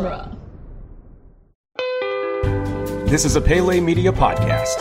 genre. This is a Pele Media podcast.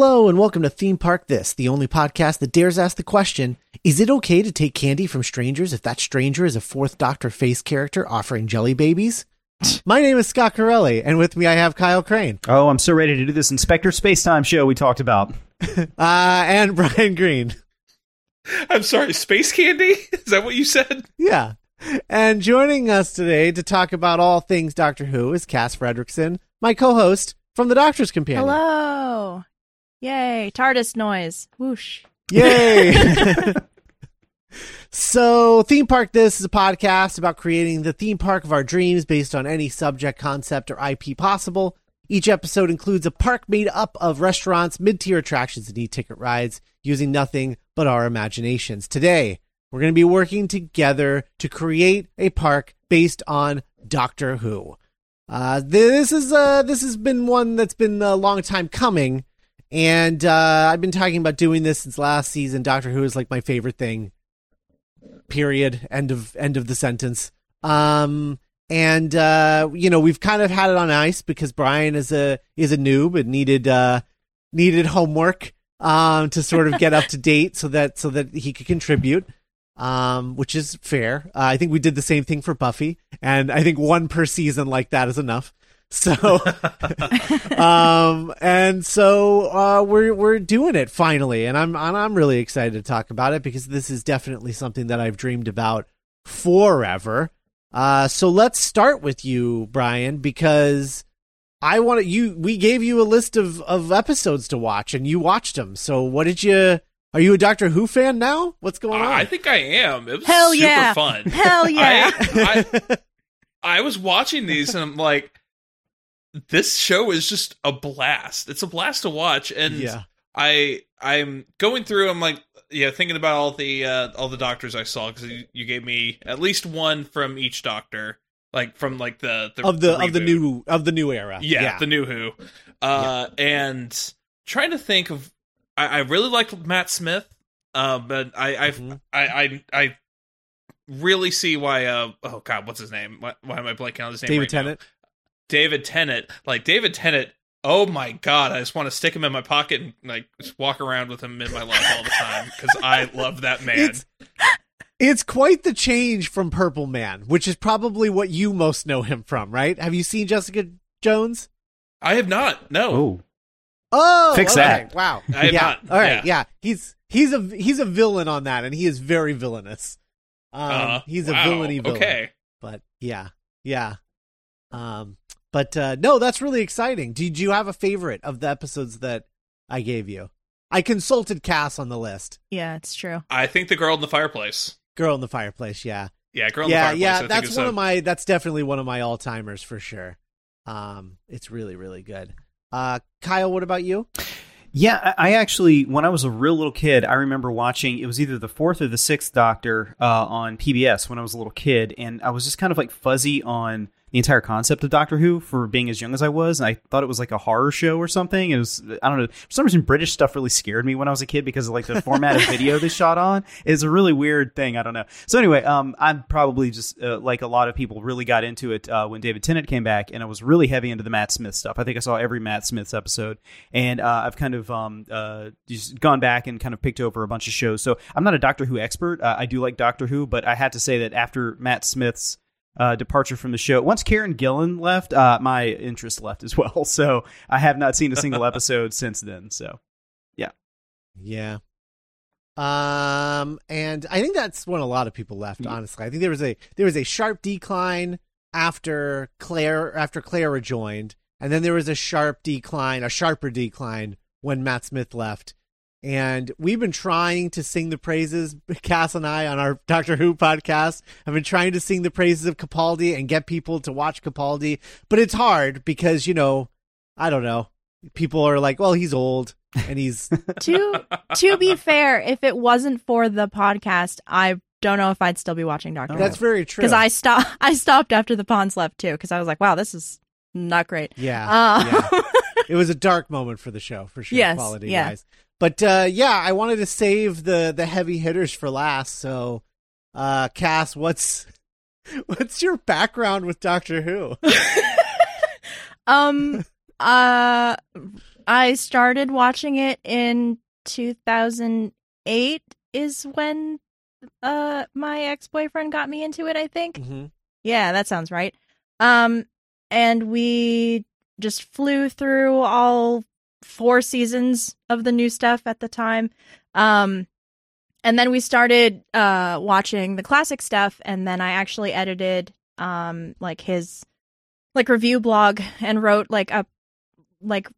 Hello and welcome to Theme Park This, the only podcast that dares ask the question Is it okay to take candy from strangers if that stranger is a fourth Doctor Face character offering jelly babies? My name is Scott Corelli, and with me I have Kyle Crane Oh, I'm so ready to do this Inspector Spacetime show we talked about. uh, and Brian Green. I'm sorry, space candy? Is that what you said? Yeah. And joining us today to talk about all things Doctor Who is Cass Fredrickson, my co host from the Doctor's Companion. Hello. Yay. TARDIS noise. Whoosh. Yay! so, Theme Park This is a podcast about creating the theme park of our dreams based on any subject, concept, or IP possible. Each episode includes a park made up of restaurants, mid tier attractions, and e ticket rides using nothing but our imaginations. Today, we're going to be working together to create a park based on Doctor Who. Uh, this is uh, this has been one that's been a long time coming, and uh, I've been talking about doing this since last season. Doctor Who is like my favorite thing. Period. End of end of the sentence. Um, and uh, you know we've kind of had it on ice because Brian is a is a noob and needed uh, needed homework um, to sort of get up to date so that so that he could contribute. Um, which is fair. Uh, I think we did the same thing for Buffy, and I think one per season like that is enough. So, um, and so uh, we're we're doing it finally, and I'm and I'm really excited to talk about it because this is definitely something that I've dreamed about forever. Uh, so let's start with you, Brian, because I want you. We gave you a list of of episodes to watch, and you watched them. So what did you? Are you a Doctor Who fan now? What's going on? I think I am. It was Hell super yeah. fun. Hell yeah. I, I, I was watching these and I'm like, this show is just a blast. It's a blast to watch. And yeah, I I'm going through. I'm like, yeah, thinking about all the uh, all the doctors I saw because you, you gave me at least one from each doctor, like from like the, the of the of the new of the new era. yeah, the new Who, uh, and trying to think of. I, I really liked Matt Smith, uh, but I I, Mhm. I I I really see why. Uh, oh God, what's his name? Why, why am I blanking on his name? David right now? Tennant. David Tennant. Like David Tennant. Oh my God, I just want to stick him in my pocket and like just walk around with him in my life all the time because I love that man. It's it's quite the change from Purple Man, which is probably what you most know him from, right? Have you seen Jessica Jones? I have not. No. Oh, Oh, Fix okay. that. Wow. I have yeah. not. All right. Yeah. Yeah. He's he's a he's a villain on that, and he is very villainous. Um, Uh, he's a wow, villainy villain. Okay. But yeah, yeah. Um, but uh, no, that's really exciting. Did you have a favorite of the episodes that I gave you? I consulted Cass on the list. yeah, it's true. I think the girl in the fireplace. Girl in the fireplace. Yeah. Yeah, girl in yeah, the fireplace. Yeah. think That's is one a- of my. That's definitely one of my all timers for sure. Um, it's really really good. Uh, Kyle, what about you? yeah. I I actually, when I was a real little kid, I remember watching. It was either the fourth or the sixth Doctor uh, on PBS when I was a little kid, and I was just kind of like fuzzy on the entire concept of Doctor Who for being as young as I was, and I thought it was like a horror show or something. It was I don't know for some reason British stuff really scared me when I was a kid because of like the format of video they shot on is a really weird thing. I don't know. So anyway, um, I'm probably just uh, like a lot of people really got into it uh, when David Tennant came back, and I was really heavy into the Matt Smith stuff. I think I saw every Matt Smith's episode, and uh, I've kind of um uh just gone back and kind of picked over a bunch of shows. So I'm not a Doctor Who expert. Uh, I do like Doctor Who, but I had to say that after Matt Smith's uh, departure from the show. Once Karen Gillan left, uh, my interest left as well. So I have not seen a single episode since then. So Yeah. Yeah. Um, and I think that's when a lot of people left. Yeah. Honestly, I think there was a there was a sharp decline after Claire after Claire rejoined, and then there was a sharp decline, a sharper decline when Matt Smith left. And we've been trying to sing the praises, Cass and I, on our Doctor Who podcast. I've been trying to sing the praises of Capaldi and get people to watch Capaldi, but it's hard because, you know, I don't know. People are like, well, he's old and he's to to be fair, if it wasn't for the podcast, I don't know if I'd still be watching Doctor. that's very true. because I stopped. I stopped after the Ponds left too because I was like, wow, this is not great. yeah, Uh, yeah. it was a dark moment for the show for sure. Yes, quality yeah. wise, but uh, yeah, I wanted to save the the heavy hitters for last. So, uh, Cass, what's what's your background with Doctor Who? um. Uh. I started watching it in 2008. Is when uh my ex boyfriend got me into it. I think. mm-hmm. Yeah, that sounds right. Um, and we just flew through all four seasons of the new stuff at the time. Um, and then we started uh watching the classic stuff, and then I actually edited um like his like review blog and wrote like a like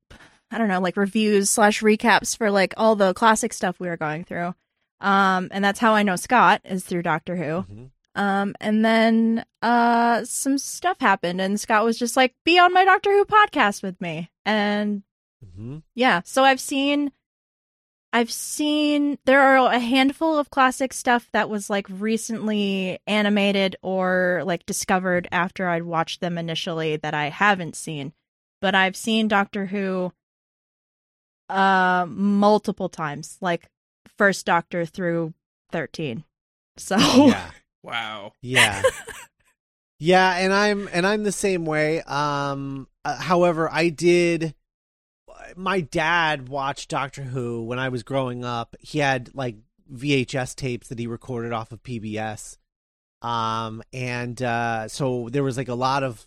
I don't know like reviews slash recaps for like all the classic stuff we were going through. Um, and that's how I know Scott is through Doctor Who. Mm-hmm. Um, and then uh, some stuff happened, and Scott was just like, "Be on my Doctor Who podcast with me." And Mm-hmm. yeah, so I've seen, I've seen there are a handful of classic stuff that was like recently animated or like discovered after I'd watched them initially that I haven't seen, but I've seen Doctor Who uh multiple times, like first Doctor through thirteen. So Yeah. Wow. Yeah. yeah, and I'm and I'm the same way. Um uh, however, I did my dad watched Doctor Who when I was growing up. He had like VHS tapes that he recorded off of PBS. Um and uh so there was like a lot of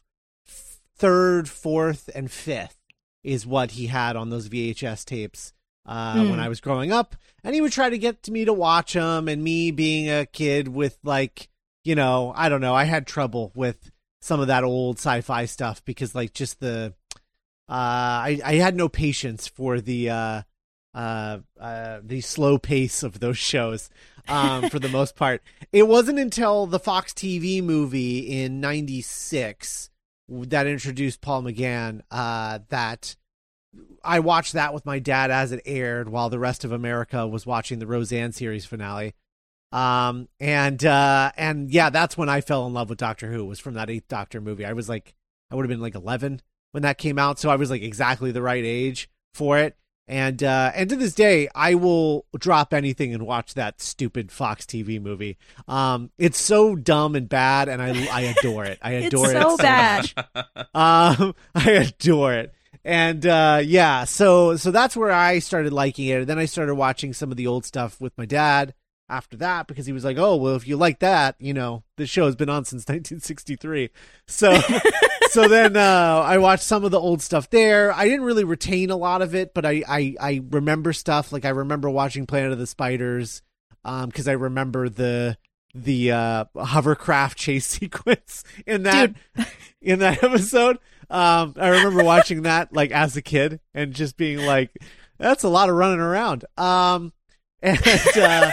third, fourth and fifth is what he had on those VHS tapes uh, Hmm. when I was growing up, and he would try to get to me to watch them. And me being a kid with like, you know, I don't know, I had trouble with some of that old sci-fi stuff because like just the, uh, I I had no patience for the uh, uh, uh, the slow pace of those shows. Um, for the most part, it wasn't until the Fox TV movie in '96 that introduced Paul McGann uh, that I watched that with my dad as it aired while the rest of America was watching the Roseanne series finale. Um and uh and yeah, that's when I fell in love with Doctor Who was from that Eighth Doctor movie. I was like I would have been like 11 when that came out, so I was like exactly the right age for it. And uh and to this day, I will drop anything and watch that stupid Fox TV movie. Um it's so dumb and bad and I I adore it. I adore it so so bad. much. Um, I adore it. And uh, yeah, so so that's where I started liking it. And then I started watching some of the old stuff with my dad after that because he was like, "Oh, well, if you like that, you know, the show has been on since 1963." So so then uh, I watched some of the old stuff there. I didn't really retain a lot of it, but I I, I remember stuff like I remember watching Planet of the Spiders um because I remember the the uh hovercraft chase sequence in that in that episode. Um, I remember watching that like as a kid and just being like, "That's a lot of running around." Um, and uh,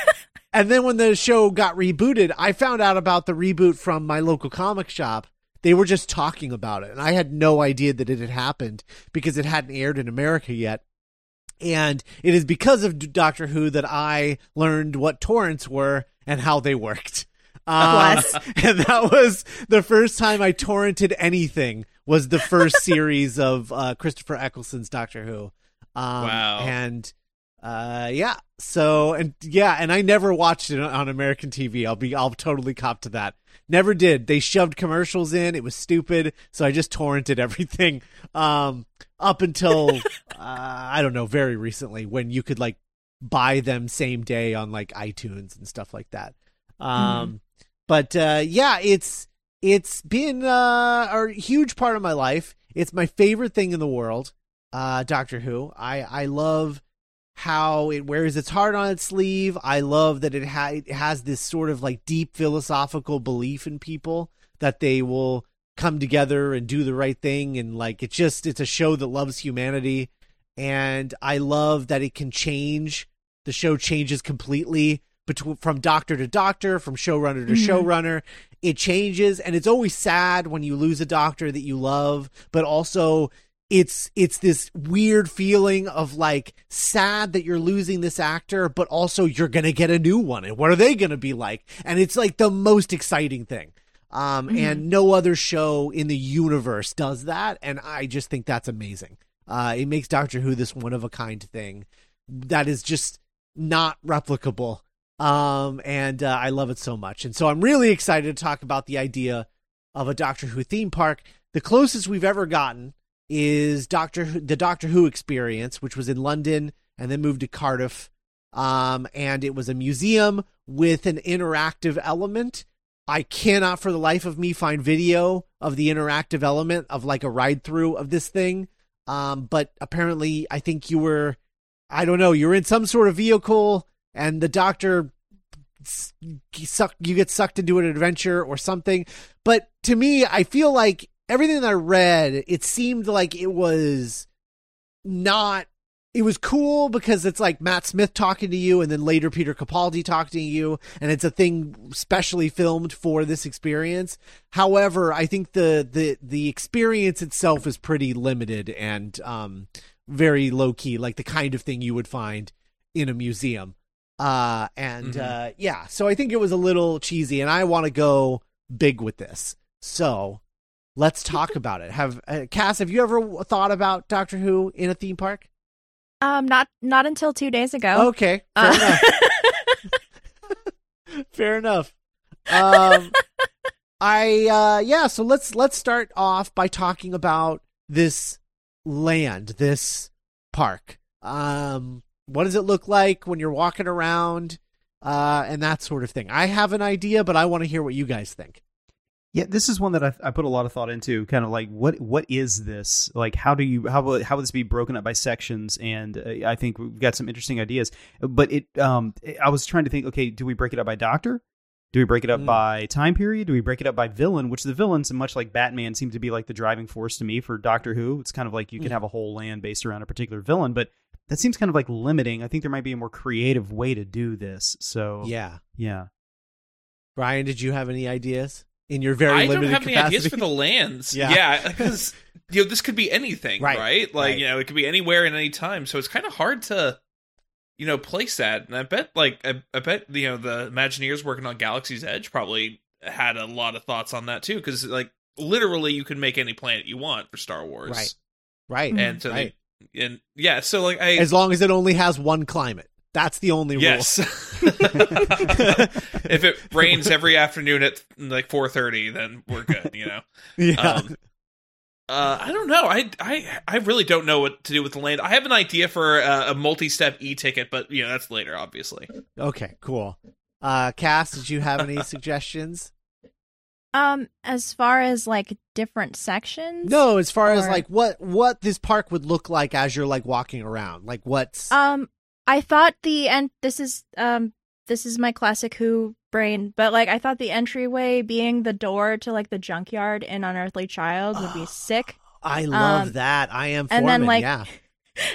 and then when the show got rebooted, I found out about the reboot from my local comic shop. They were just talking about it, and I had no idea that it had happened because it hadn't aired in America yet. And it is because of Doctor Who that I learned what torrents were and how they worked. Um, Bless. and that was the first time I torrented anything. Was the first series of uh, Christopher Eccleston's Doctor Who. Um, Wow. And uh, yeah, so and yeah, and I never watched it on American TV. I'll be, I'll totally cop to that. Never did. They shoved commercials in. It was stupid. So I just torrented everything. Um, up until uh, I don't know, very recently when you could like buy them same day on like iTunes and stuff like that. Um, but uh, yeah, it's it's been uh, a huge part of my life. It's my favorite thing in the world. Uh, Doctor Who. I I love how it wears its heart on its sleeve. I love that it, ha- it has this sort of like deep philosophical belief in people that they will come together and do the right thing and like it's just it's a show that loves humanity and I love that it can change the show changes completely between from doctor to doctor, from showrunner to Mhm. showrunner. It changes, and it's always sad when you lose a doctor that you love, but also it's it's this weird feeling of like sad that you're losing this actor, but also you're gonna get a new one, and what are they gonna be like? And it's like the most exciting thing. Um, Mhm. and no other show in the universe does that, and I just think that's amazing. Uh, it makes Doctor Who this one of a kind thing that is just not replicable. Um, and uh, I love it so much. And so I'm really excited to talk about the idea of a Doctor Who theme park. The closest we've ever gotten is Doctor Who, the Doctor Who experience, which was in London and then moved to Cardiff. Um, and it was a museum with an interactive element. I cannot for the life of me find video of the interactive element of like a ride through of this thing. Um, but apparently, I think you were, I don't know, you're in some sort of vehicle and the doctor suck, you get sucked into an adventure or something. But to me, I feel like everything that I read, it seemed like it was not it was cool because it's like Matt Smith talking to you and then later Peter Capaldi talking to you and it's a thing specially filmed for this experience. However, I think the the the experience itself is pretty limited and um very low key like the kind of thing you would find in a museum. Uh and Mhm. uh yeah, so I think it was a little cheesy and I want to go big with this. So, let's talk about it. Have uh, Cass, have you ever thought about Doctor Who in a theme park? Um, not not until two days ago. Okay, fair Uh, enough. Fair enough. Um, I uh, yeah. So let's let's start off by talking about this land, this park. Um, what does it look like when you're walking around, uh, and that sort of thing? I have an idea, but I want to hear what you guys think. Yeah, this is one that I, I put a lot of thought into. Kind of like what what is this? Like, how do you how will how will this be broken up by sections? And uh, I think we've got some interesting ideas. But it um I was trying to think. Okay, do we break it up by doctor? Do we break it up Mm. by time period? Do we break it up by villain? Which the villains, much like Batman, seem to be like the driving force to me for Doctor Who. It's kind of like you can Mm. have a whole land based around a particular villain, but that seems kind of like limiting. I think there might be a more creative way to do this. So Yeah, yeah. Brian, did you have any ideas in your very I don't limited have any ideas for the lands. Yeah. Yeah, because you know this could be anything, Right, right? Like right. you know, it could be anywhere and any time. So it's kind of hard to, you know, place that. And I bet, like, I, I bet you know the Imagineers working on Galaxy's Edge probably had a lot of thoughts on that too, because like literally you can make any planet you want for Star Wars, Right. right, And so right. they, and yeah, so like I as long as it only has one climate. That's the only rule. yes. if it rains every afternoon at like four thirty, then we're good. You know. yeah. Um, uh, I don't know. I, I I really don't know what to do with the land. I have an idea for a, a multi-step e-ticket, but you know that's later, obviously. okay, cool. Uh, Cass, did you have any suggestions? Um, as far as like different sections. No, as far as like what what this park would look like as you're like walking around. Like what's Um, I thought the and this is um this is my classic Who brain, but like I thought the entryway being the door to like the junkyard in Unearthly Child would be sick. I love um, that. I am and then, like, yeah.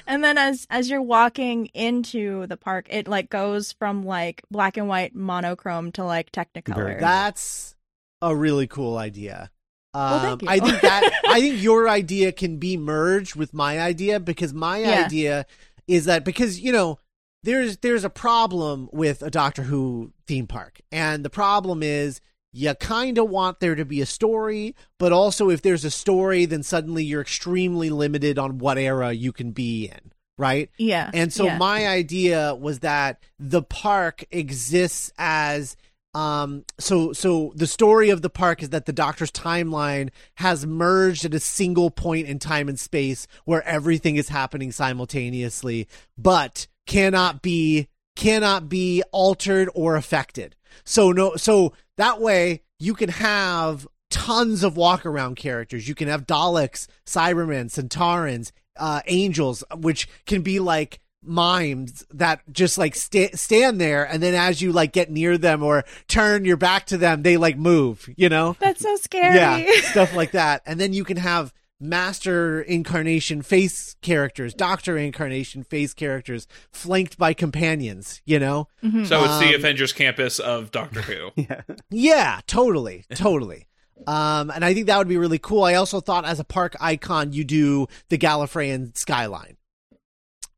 And then as as you're walking into the park, it like goes from like black and white monochrome to like Technicolor. That's a really cool idea. Um, Well, thank you. I think that I think your idea can be merged with my idea because my Yeah. idea is that because you know there's there's a problem with a Doctor Who theme park, and the problem is you kind of want there to be a story, but also if there's a story, then suddenly you're extremely limited on what era you can be in, right? yeah. And so yeah. my idea was that the park exists as um so so the story of the park is that the doctor's timeline has merged at a single point in time and space where everything is happening simultaneously but cannot be cannot be altered or affected. So no so that way you can have tons of walk around characters. You can have Daleks, Cybermen, Sontarans, uh, angels, which can be like mimes that just like sta- stand there and then as you like get near them or turn your back to them they like move you know That's so scary. yeah stuff like that and then you can have master incarnation face characters, doctor incarnation face characters, flanked by companions. You know, Mhm. So it's the Um, Avengers campus of Doctor Who. Yeah. yeah, totally, totally. Um, and I think that would be really cool. I also thought as a park icon, you do the Gallifreyan skyline.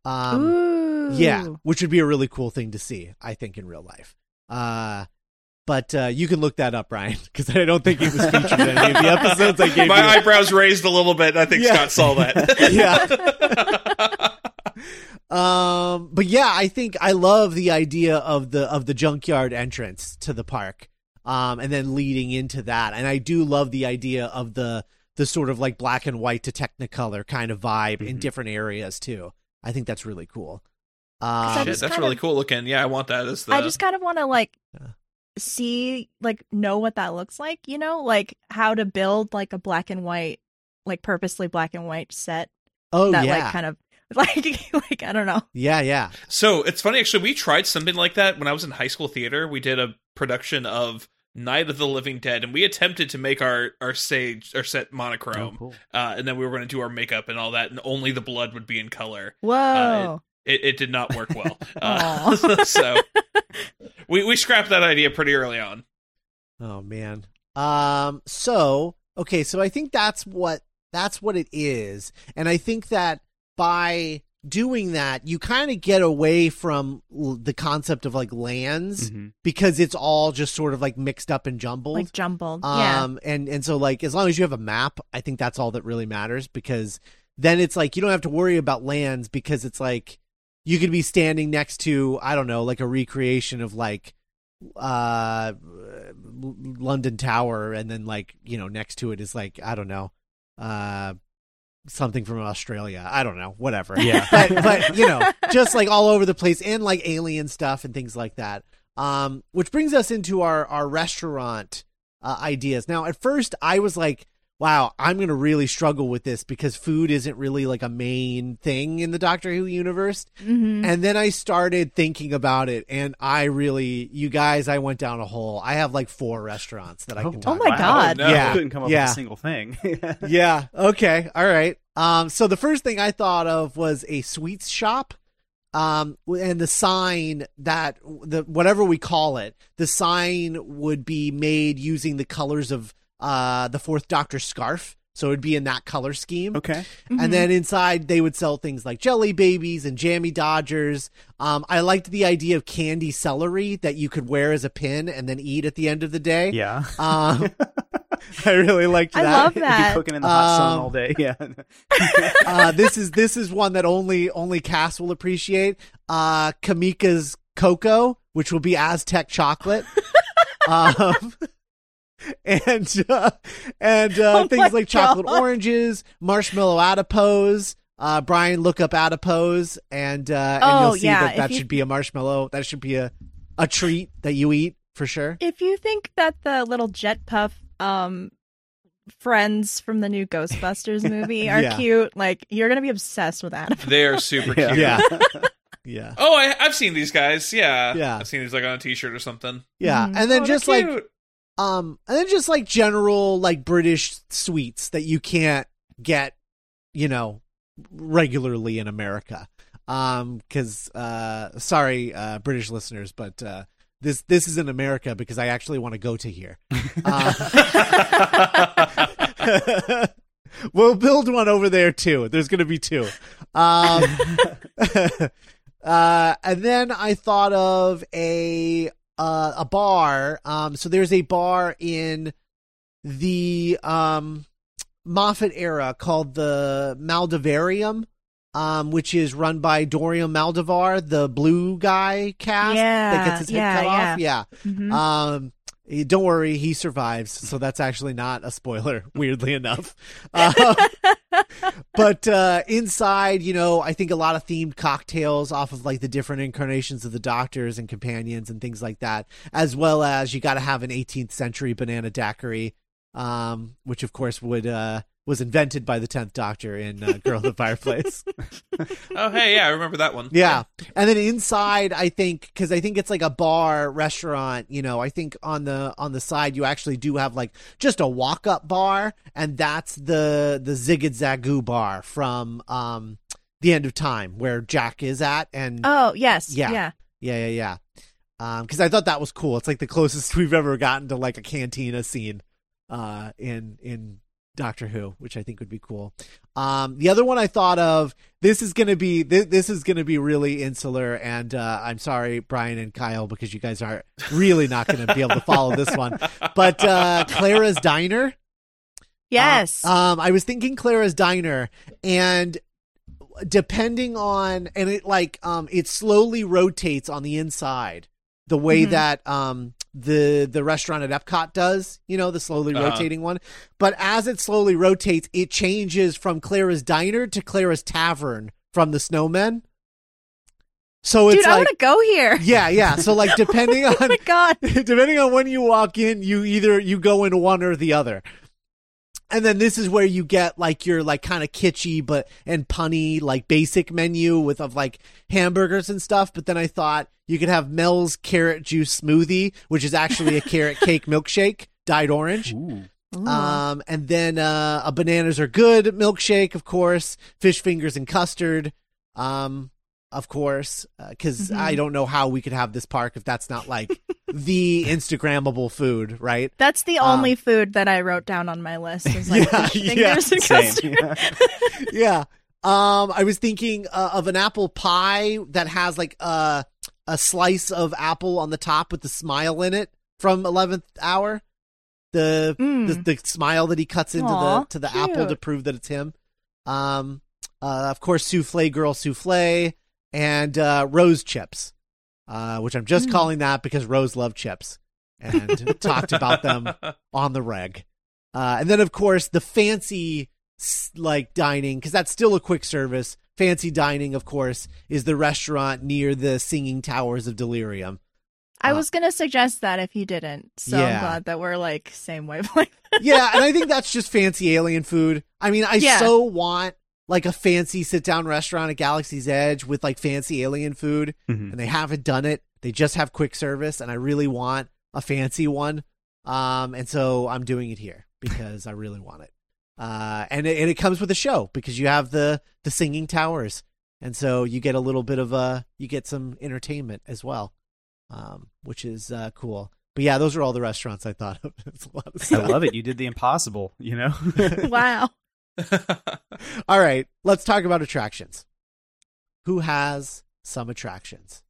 Um, Ooh. yeah, which would be a really cool thing to see, I think, in real life. Uh, but uh, you can look that up, Ryan, because I don't think it was featured in any of the episodes I gave My you. eyebrows raised a little bit. I think Yeah. Scott saw that. Yeah. Um, but yeah, I think I love the idea of the of the junkyard entrance to the park. Um, and then leading into that, and I do love the idea of the the sort of like black and white to Technicolor kind of vibe in Mhm. different areas too. I think that's really cool. I Um, Shit, that's really of- cool looking. Yeah, I want that as the. I just kind of want to like Yeah. see, like, know what that looks like. You know, like how to build like a black and white, like purposely black and white set oh that yeah, like kind of like like I don't know. yeah, yeah. So it's funny, actually. We tried something like that when I was in high school theater. We did a production of Night of the Living Dead, and we attempted to make our our sage our set Oh, monochrome, cool. uh, and then we were going to do our makeup and all that, and only the blood would be in color. Whoa. It, it did not work well, uh, so we we scrapped that idea pretty early on. Oh man. Um so okay, so I think that's what that's what it is. And I think that by doing that, you kind of get away from l- the concept of like lands Mhm. because it's all just sort of like mixed up and jumbled. like jumbled. yeah. Um and and so like as long as you have a map, I think that's all that really matters because then it's like you don't have to worry about lands because it's like you could be standing next to I don't know like a recreation of like uh London Tower and then like you know next to it is like I don't know uh something from Australia. I don't know, whatever. Yeah. but but you know, just like all over the place and like alien stuff and things like that. Um, which brings us into our our restaurant uh, ideas. Now, at first, I was like, "Wow, I'm gonna really struggle with this because food isn't really like a main thing in the Doctor Who universe." Mhm. And then I started thinking about it, and I really, you guys, I went down a hole. I have like four restaurants that I can talk Oh my about. God. no. Yeah. I couldn't come up Yeah. with a single thing. yeah. Okay. All right. Um. So the first thing I thought of was a sweets shop. Um. And the sign that the whatever we call it, the sign would be made using the colors of uh the Fourth Doctor scarf. So it'd be in that color scheme. okay. Mhm. And then inside they would sell things like jelly babies and jammy dodgers. Um, I liked the idea of candy celery that you could wear as a pin and then eat at the end of the day. Yeah. Um, I really liked that. I that. love Be that. cooking in the hot sun Um, all day. Yeah. uh, this is this is one that only only Cass will appreciate. Uh, Cameca's cocoa, which will be Aztec chocolate. um, and uh, and uh, Oh things my like chocolate oranges, marshmallow adipose. Uh, Brian, look up adipose, and uh, and Oh, you'll see yeah, that if that you- should be a marshmallow. That should be a a treat that you eat for sure. If you think that the little jet puff um friends from the new Ghostbusters movie are Yeah. cute, like you're gonna be obsessed with that. They're super cute. Yeah, yeah, Oh, I, I've seen these guys. Yeah. Yeah. I've seen these like on a T-shirt or something. yeah. Mhm. And then Oh, just like cute. Um, and then just like general like British sweets that you can't get, you know, regularly in America. Um, because uh, sorry, uh, British listeners, but uh, this this is in America because I actually want to go to here. Uh, we'll build one over there too. There's going to be two. Um, uh, and then I thought of a uh, a bar. Um, so there's a bar in the um, Moffat era called the Maldovarium, um, which is run by Dorium Maldovar, the blue guy cast that Yeah, gets his head yeah, cut off. Yeah. Mhm. Um, eh, don't worry, he survives, so that's actually not a spoiler. Weirdly enough, um, but uh, inside, you know, I think a lot of themed cocktails off of like the different incarnations of the Doctors and companions and things like that, as well as you got to have an 18th century banana daiquiri. um, which of course would uh, was invented by the Tenth Doctor in uh, Girl in the Fireplace. Oh, hey, yeah, I remember that one. Yeah. And then inside, I think, because I think it's like a bar restaurant, you know, I think on the on the side you actually do have like just a walk up bar, and that's the the Zaggit Zagoo bar from um the end of time where Jack is at, and Oh yes, Yeah. yeah. yeah, yeah, yeah. Um, because I thought that was cool. It's like the closest we've ever gotten to like a cantina scene, uh, in in Doctor Who, which I think would be cool. Um, the other one I thought of. This is gonna be this, this is gonna be really insular, and uh, I'm sorry, Brian and Kyle, because you guys are really not gonna be able to follow this one. But uh, Clara's Diner. Yes. Uh, um, I was thinking Clara's Diner, and depending on, and it like, um, it slowly rotates on the inside, the way Mhm. that um the the restaurant at Epcot does. You know, the slowly Uh-huh. rotating one. But as it slowly rotates, it changes from Clara's Diner to Clara's Tavern from the Snowmen. So it's Dude, I like, want to go here. yeah, yeah. So like, depending oh on my god. depending on when you walk in, you either you go in one or the other. And then this is where you get like your like kind of kitschy but and punny like basic menu with of like hamburgers and stuff. But then I thought you could have Mel's carrot juice smoothie, which is actually a carrot cake milkshake dyed orange. Ooh. Ooh. Um, and then uh, a bananas are good milkshake, of course, fish fingers and custard, um, of course, because Mhm. I don't know how we could have this park if that's not like the Instagrammable food, right? That's the um, only food that I wrote down on my list. Is like Yeah, fish yeah, and custard. Yeah. yeah. Um, I was thinking uh, of an apple pie that has like a a slice of apple on the top with the smile in it from Eleventh Hour. The, Mm. the the smile that he cuts into Aw, the to the apple to prove that it's him. Um, uh, of course, souffle girl souffle and uh, rose chips, uh, which I'm just Mm. calling that because Rose loved chips and talked about them on the reg. Uh, and then, of course, the fancy like dining because that's still a quick service. Fancy dining, of course, is the restaurant near the Singing Towers of Darillium. I Uh, was gonna suggest that if you didn't. So Yeah. I'm glad that we're like same wavelength. yeah, and I think that's just fancy alien food. I mean, I Yeah. so want like a fancy sit down restaurant at Galaxy's Edge with like fancy alien food, Mhm. and they haven't done it. They just have quick service, and I really want a fancy one. Um, and so I'm doing it here because I really want it. Uh, and it, and it comes with a show because you have the the singing towers, and so you get a little bit of a you get some entertainment as well, um, which is uh, cool. But yeah, those are all the restaurants I thought of. It's a lot of I love it. You did the impossible, you know? wow. All right, let's talk about attractions. Who has some attractions?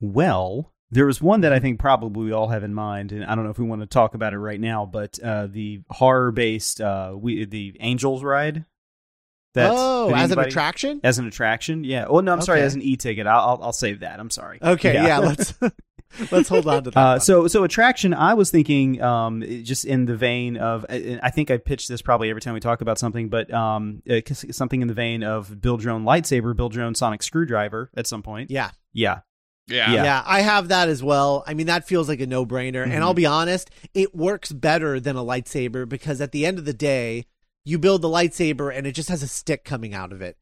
Well, there was one that I think probably we all have in mind, and I don't know if we want to talk about it right now, but uh, the horror-based uh, we the Angels ride. That's oh, did as an attraction? As an attraction, yeah. Oh no, I'm sorry, as an e-ticket. I'll I'll, I'll save that. I'm sorry. Okay, yeah, let's let's hold on to that. Uh, one. so so attraction. I was thinking, um, just in the vein of, I I think I pitched this probably every time we talk about something, but um, uh, something in the vein of build your own lightsaber, build your own sonic screwdriver at some point. yeah, Yeah, yeah. yeah, Yeah. I have that as well. I mean, that feels like a no brainer. And Mhm. I'll be honest, it works better than a lightsaber because at the end of the day, you build the lightsaber and it just has a stick coming out of it.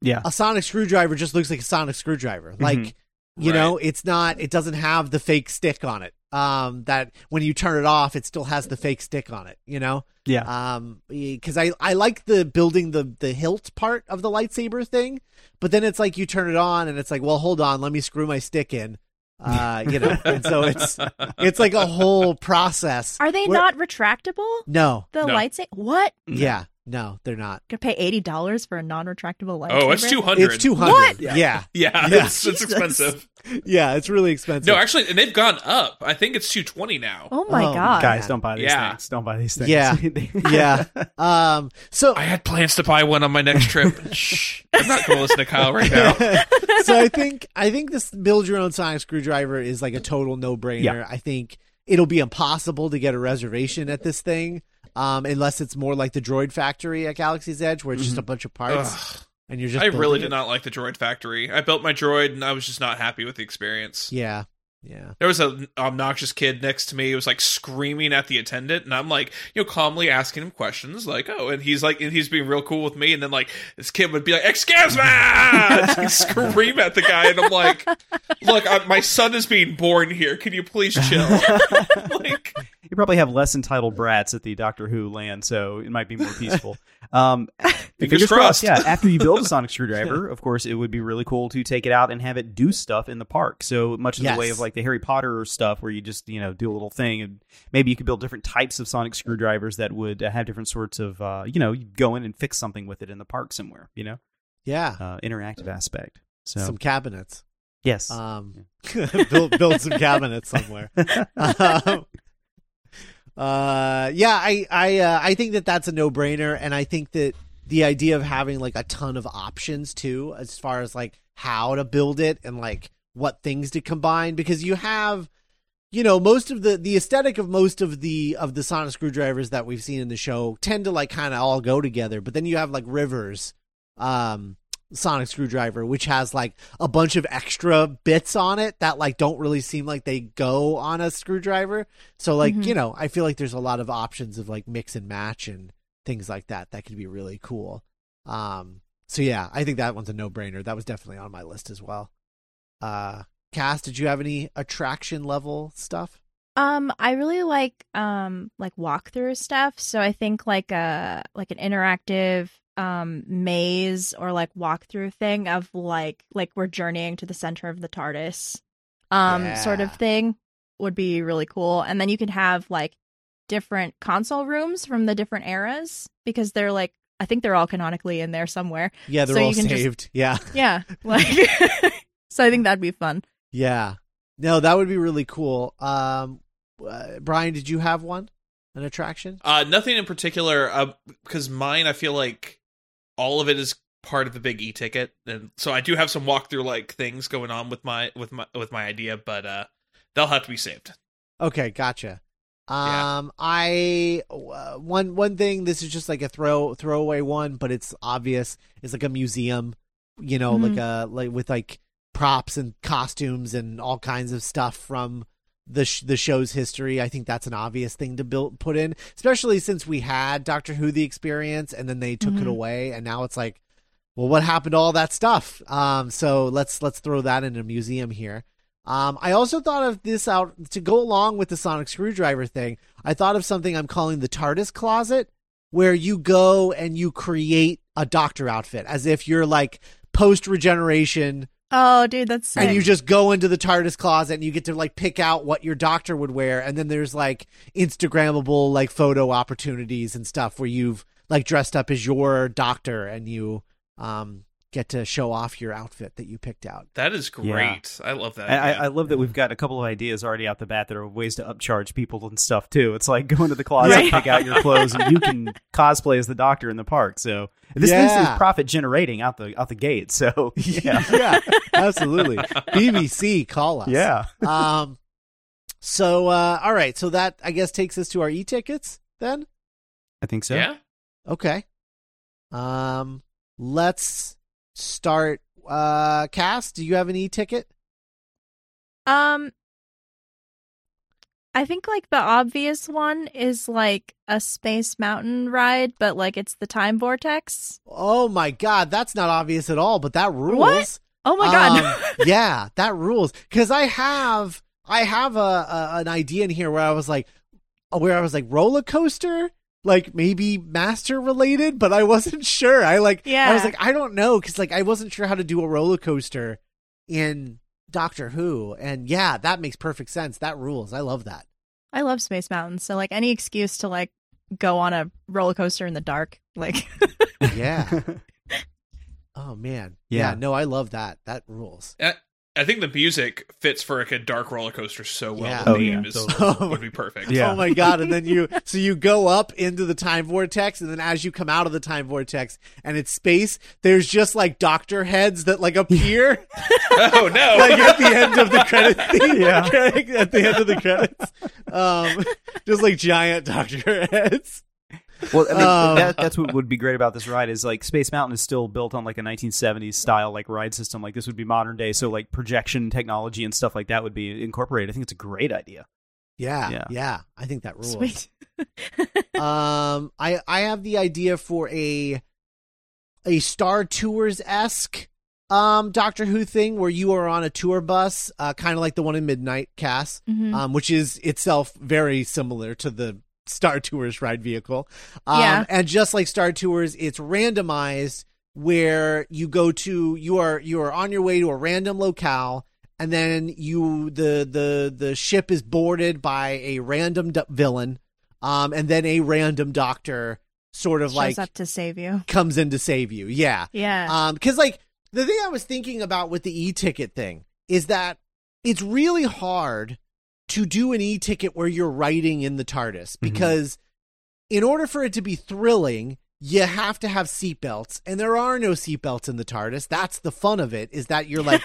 yeah, A sonic screwdriver just looks like a sonic screwdriver. Like, you Right. know, it's not, it doesn't have the fake stick on it. Um, that when you turn it off, it still has the fake stick on it, you know? yeah. um because i i like the building the the hilt part of the lightsaber thing but then it's like you turn it on and it's like well hold on let me screw my stick in uh you know and so it's it's like a whole process Are they Where- not retractable? no The No. lightsaber? What? yeah no they're not Gonna pay eighty dollars for a non-retractable lightsaber? Oh, it's two hundred. it's 200 What? yeah Yeah, Yeah. it's, it's expensive. yeah it's really expensive No, actually, and they've gone up. I think it's two twenty now. Oh my Oh, god. Guys, don't buy these Yeah. things. Don't buy these things. Yeah. yeah um so I had plans to buy one on my next trip. Shh, I'm not going to listen to Kyle right now. so I think I think this build your own sonic screwdriver is like a total no brainer. Yeah. I think it'll be impossible to get a reservation at this thing, um, unless it's more like the Droid Factory at Galaxy's Edge, where it's just a bunch of parts Ugh. and you're just. I really building did it. not like the Droid Factory. I built my droid, and I was just not happy with the experience. Yeah, Yeah. There was an obnoxious kid next to me who was like screaming at the attendant, and I'm like, you know, calmly asking him questions, like, oh, and he's like, and he's being real cool with me, and then like this kid would be like, excuse me, he'd scream at the guy, and I'm like, look, I, my son is being born here. Can you please chill? like, probably have less entitled brats at the Doctor Who land, so it might be more peaceful. Um, Fingers crossed. Yeah, after you build a sonic screwdriver, of course, it would be really cool to take it out and have it do stuff in the park. So much in Yes. the way of like the Harry Potter stuff, where you just you know do a little thing, and maybe you could build different types of sonic screwdrivers that would uh, have different sorts of uh, you know you go in and fix something with it in the park somewhere. You know, Yeah. uh, interactive aspect. So Some cabinets. yes, Um, build build some cabinets somewhere. um, uh, yeah, I I uh, I think that that's a no brainer, and I think that the idea of having like a ton of options too, as far as like how to build it and like what things to combine, because you have. You know, most of the the aesthetic of most of the of the sonic screwdrivers that we've seen in the show tend to like kind of all go together. But then you have like Rivers, um, sonic screwdriver which has like a bunch of extra bits on it that like don't really seem like they go on a screwdriver. So like Mhm. you know i feel like there's a lot of options of like mix and match and things like that that could be really cool. Um so yeah i think that one's a no-brainer. That was definitely on my list as well. Uh Cass, did you have any attraction level stuff? Um, I really like um like walkthrough stuff. So I think like a like an interactive um maze or like walkthrough thing of like like we're journeying to the center of the TARDIS um sort of thing would be really cool. And then you could have like different console rooms from the different eras because they're like I think they're all canonically in there somewhere. yeah they're So all you can just- saved yeah Yeah. Like so I think that'd be fun. yeah no that would be really cool um uh, brian did you have one an attraction Uh, nothing in particular, uh, because mine, I feel like all of it is part of the big e-ticket, and so I do have some walkthrough like things going on with my with my with my idea, but uh, they'll have to be saved. Okay, gotcha. Yeah. Um, I uh, one one thing. This is just like a throw throwaway one, but it's obvious. It's like a museum, you know, like a like with like props and costumes and all kinds of stuff from the sh- the show's history. I think that's an obvious thing to build put in, especially since we had Doctor Who the experience and then they took it Mhm. away, and now it's like, well, what happened to all that stuff? Um, so let's let's throw that in a museum here. Um, I also thought of this out to go along with the sonic screwdriver thing. I thought of something I'm calling the TARDIS closet, where you go and you create a doctor outfit as if you're like post regeneration, Oh, dude, that's sick. and you just go into the TARDIS closet and you get to like pick out what your doctor would wear, and then there's like Instagrammable like photo opportunities and stuff where you've like dressed up as your doctor and you um get to show off your outfit that you picked out. That is Yeah. great. I love that. I, I love that we've got a couple of ideas already out the bat that are ways to upcharge people and stuff too. It's like go into the closet, Right. pick out your clothes, and you can cosplay as the doctor in the park. So this thing Yeah. is profit generating out the out the gate. So yeah, yeah, absolutely. BBC, call us. yeah. Um. So, uh, all right. So that I guess takes us to our e-tickets. Then, I think so. yeah. okay. Um. Let's start. Uh, Cass, do you have an e-ticket? Um I think like the obvious one is like a space mountain ride, but like it's the time vortex. Oh my God, that's not obvious at all. But that rules. What? Oh my god. Um, yeah, that rules. Because I have, I have a, a an idea in here where I was like, where I was like roller coaster, like maybe master related, but I wasn't sure. I like, yeah. I was like, I don't know, because like I wasn't sure how to do a roller coaster in Doctor Who, and yeah, that makes perfect sense. That rules. I love that. I love space mountains, so like any excuse to like go on a roller coaster in the dark, like Yeah. oh man. Yeah. yeah. No, I love that. That rules. I, I think the music fits for like a dark roller coaster so well. Yeah. The Oh, theme yeah, is totally. would be perfect. Yeah. Oh my god! And then you, so you go up into the time vortex, and then as you come out of the time vortex, and it's space. There's just like doctor heads that like appear, oh no. like at the end of the credits. Yeah. at the end of the credits, um, just like giant doctor heads. Well, I mean, Um, that, that's what would be great about this ride is like Space Mountain is still built on like a 1970s style like ride system. Like this would be modern day, so like projection technology and stuff like that would be incorporated. I think it's a great idea. Yeah, Yeah. yeah, I think that rules. Sweet. um, I I have the idea for a a Star Tours esque um Doctor Who thing where you are on a tour bus, uh, kind of like the one in Midnight Cass, Mhm. um, which is itself very similar to the Star Tours ride vehicle. Um, Yeah. and just like Star Tours, it's randomized where you go to you are you are on your way to a random locale and then you the the the ship is boarded by a random d- villain um and then a random doctor sort of Shows like up to save you. comes in to save you yeah Yeah. um because like the thing i was thinking about with the e-ticket thing is that it's really hard to do an e-ticket where you're riding in the tardis mm-hmm. because in order for it to be thrilling you have to have seatbelts and there are no seatbelts in the tardis. That's the fun of it is that you're like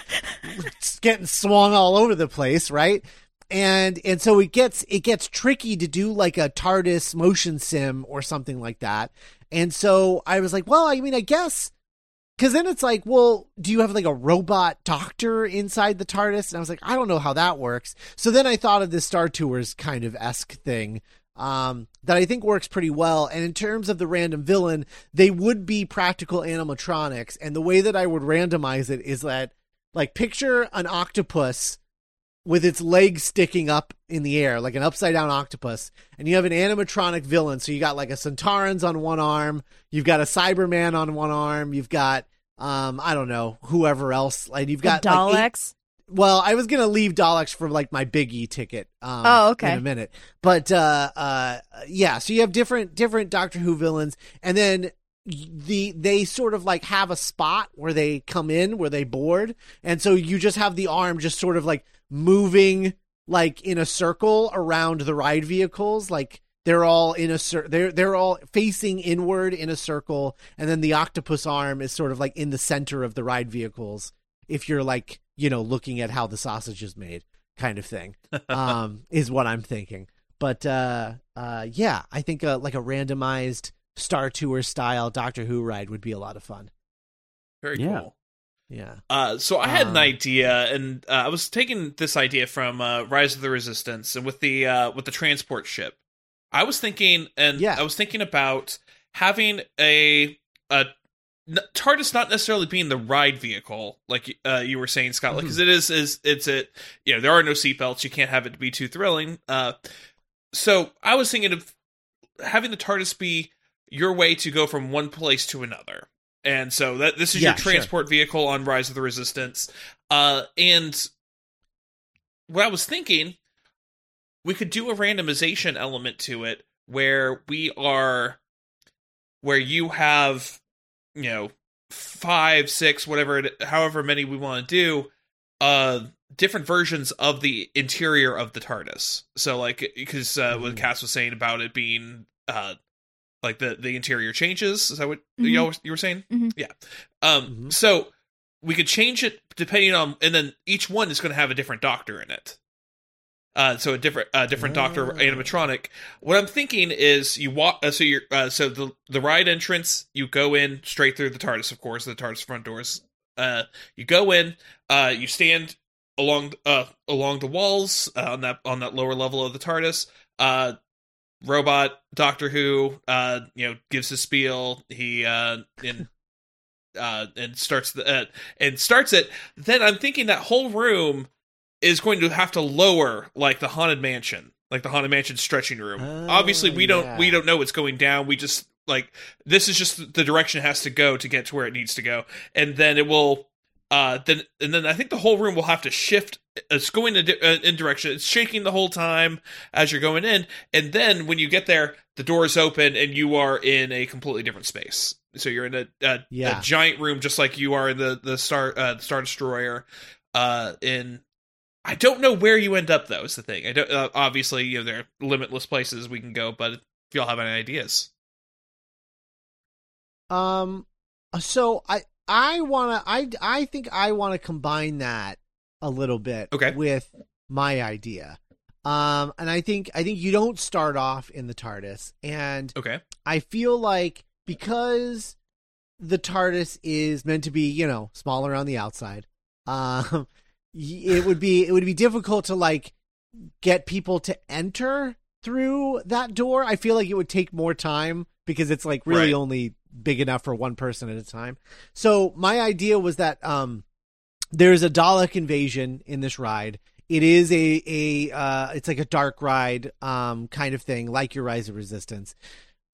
getting swung all over the place right? And and so it gets it gets tricky to do like a tardis motion sim or something like that. And so i was like well i mean i guess because then it's like, well, do you have like a robot doctor inside the TARDIS? And I was like, I don't know how that works. So then I thought of this Star Tours kind of esque thing um, that I think works pretty well. And in terms of the random villain, they would be practical animatronics. And the way that I would randomize it is that, like, picture an octopus with its legs sticking up in the air, like an upside down octopus, and you have an animatronic villain. So you got like a Sontarans on one arm, you've got a Cyberman on one arm, you've got um, I don't know, whoever else. Like you've The got like, eight- Daleks. well, I was gonna leave Daleks for like my Big E ticket. Um, Oh, okay. In a minute, but uh, uh, yeah. So you have different different Doctor Who villains, and then the they sort of like have a spot where they come in where they board, and so you just have the arm just sort of like moving like in a circle around the ride vehicles, like. They're all in a cir- they're they're all facing inward in a circle, and then the octopus arm is sort of like in the center of the ride vehicles. If you're like you know looking at how the sausage is made, kind of thing, um, is what I'm thinking. But uh, uh, yeah, I think uh, like a randomized Star Tour style Doctor Who ride would be a lot of fun. Very Yeah. cool. Yeah. Uh, so I had Um, an idea, and uh, I was taking this idea from uh, Rise of the Resistance, and with the uh, with the transport ship, I was thinking, and Yeah. I was thinking about having a a n- TARDIS not necessarily being the ride vehicle, like uh, you were saying, Scott, because it is is it's it. You know, there are no seatbelts. You can't have it to be too thrilling. Uh, so I was thinking of having the TARDIS be your way to go from one place to another. And so that this is Yeah, your sure. transport vehicle on Rise of the Resistance. Uh and what I was thinking, we could do a randomization element to it where we are where you have, you know, five, six, whatever it however many we want to do, uh different versions of the interior of the TARDIS. So like because uh, what Mhm. Cass was saying about it being uh like the the interior changes. Is that what Mhm. you all you were saying? Mhm. Yeah. Um. Mhm. So we could change it depending on, and then each one is going to have a different doctor in it. Uh, so a different uh, different doctor Oh. animatronic. What I'm thinking is you walk. Uh, so you're uh, so the the ride entrance. You go in straight through the TARDIS, of course, the TARDIS front doors. Uh, you go in. Uh, you stand along uh along the walls uh, on that on that lower level of the TARDIS. Uh, robot Doctor Who, uh, you know, gives his spiel. He uh, in uh, and starts the uh, and starts it. Then I'm thinking that whole room is going to have to lower like the haunted mansion, like the haunted mansion stretching room. Oh, Obviously, we don't yeah. we don't know what's going down. We just like this is just the direction it has to go to get to where it needs to go, and then it will. Uh, then and then I think the whole room will have to shift. It's going in, di- uh, in direction. It's shaking the whole time as you're going in, and then when you get there, the doors open and you are in a completely different space. So you're in a, a, Yeah. a giant room, just like you are in the the star uh, Star Destroyer. Uh, in I don't know where you end up though. Is the thing. I don't. Uh, obviously, you know there are limitless places we can go, but if y'all have any ideas, Um. So I I wanna I I think I want to combine that a little bit Okay. with my idea. Um, and I think I think you don't start off in the TARDIS, and Okay. I feel like because the TARDIS is meant to be, you know, smaller on the outside, um, it would be it would be difficult to like get people to enter through that door. I feel like it would take more time because it's like really Right. only big enough for one person at a time. So my idea was that um, there's a Dalek invasion in this ride. It is a a uh, it's like a dark ride um kind of thing, like your Rise of Resistance.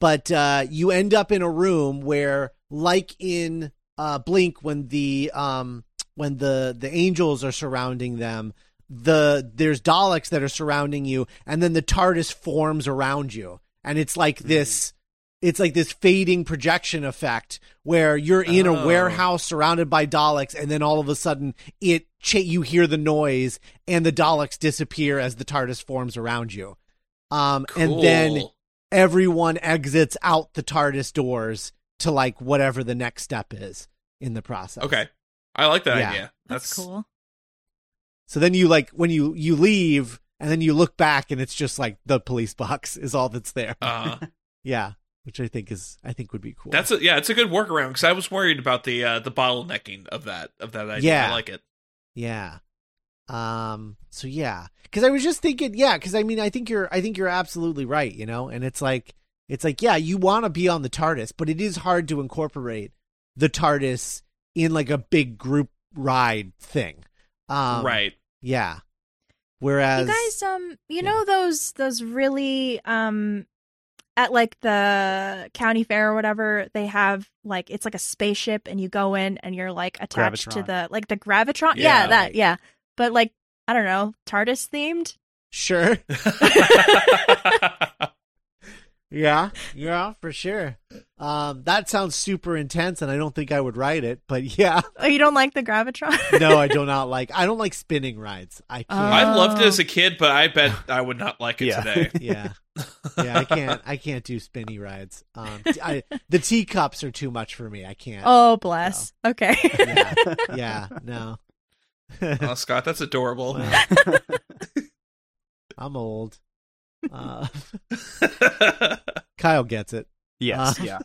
But uh, you end up in a room where, like in uh, Blink, when the um when the the angels are surrounding them, the there's Daleks that are surrounding you, and then the TARDIS forms around you, and it's like this. It's like this fading projection effect where you're in a Oh. warehouse surrounded by Daleks, and then all of a sudden it you hear the noise, and the Daleks disappear as the TARDIS forms around you. Um, and then everyone exits out the TARDIS doors to like whatever the next step is in the process. Okay. I like that Yeah. idea. That's, cool. So then you like when you you leave and then you look back and it's just like the police box is all that's there. Uh, yeah, which I think is I think would be cool. that's a, yeah, it's a good workaround because I was worried about the uh, the bottlenecking of that of that idea. Yeah. I like it. Yeah. Um so yeah, cuz I was just thinking yeah, cuz I mean I think you're I think you're absolutely right, you know, and it's like it's like yeah, you want to be on the TARDIS, but it is hard to incorporate the TARDIS in like a big group ride thing. Um right. Yeah. Whereas you guys, um, you yeah. know those those really um, at like the county fair or whatever, they have like it's like a spaceship, and you go in and you're like attached to the like the gravitron. Yeah. Yeah, that Right. yeah. But like I don't know, TARDIS themed. sure. Yeah, yeah, for sure. Um, that sounds super intense, and I don't think I would ride it. But yeah, Oh, you don't like the gravitron? no, I do not like. I don't like spinning rides. I can't. I loved it Oh. as a kid, but I bet I would not like it Yeah. today. yeah, yeah, I can't. I can't do spinny rides. Um, t- I, the teacups are too much for me. I can't. oh, bless. Okay. yeah, yeah, no. Oh, Scott, that's adorable. I'm old. Uh, Kyle gets it. yes, Uh, yeah.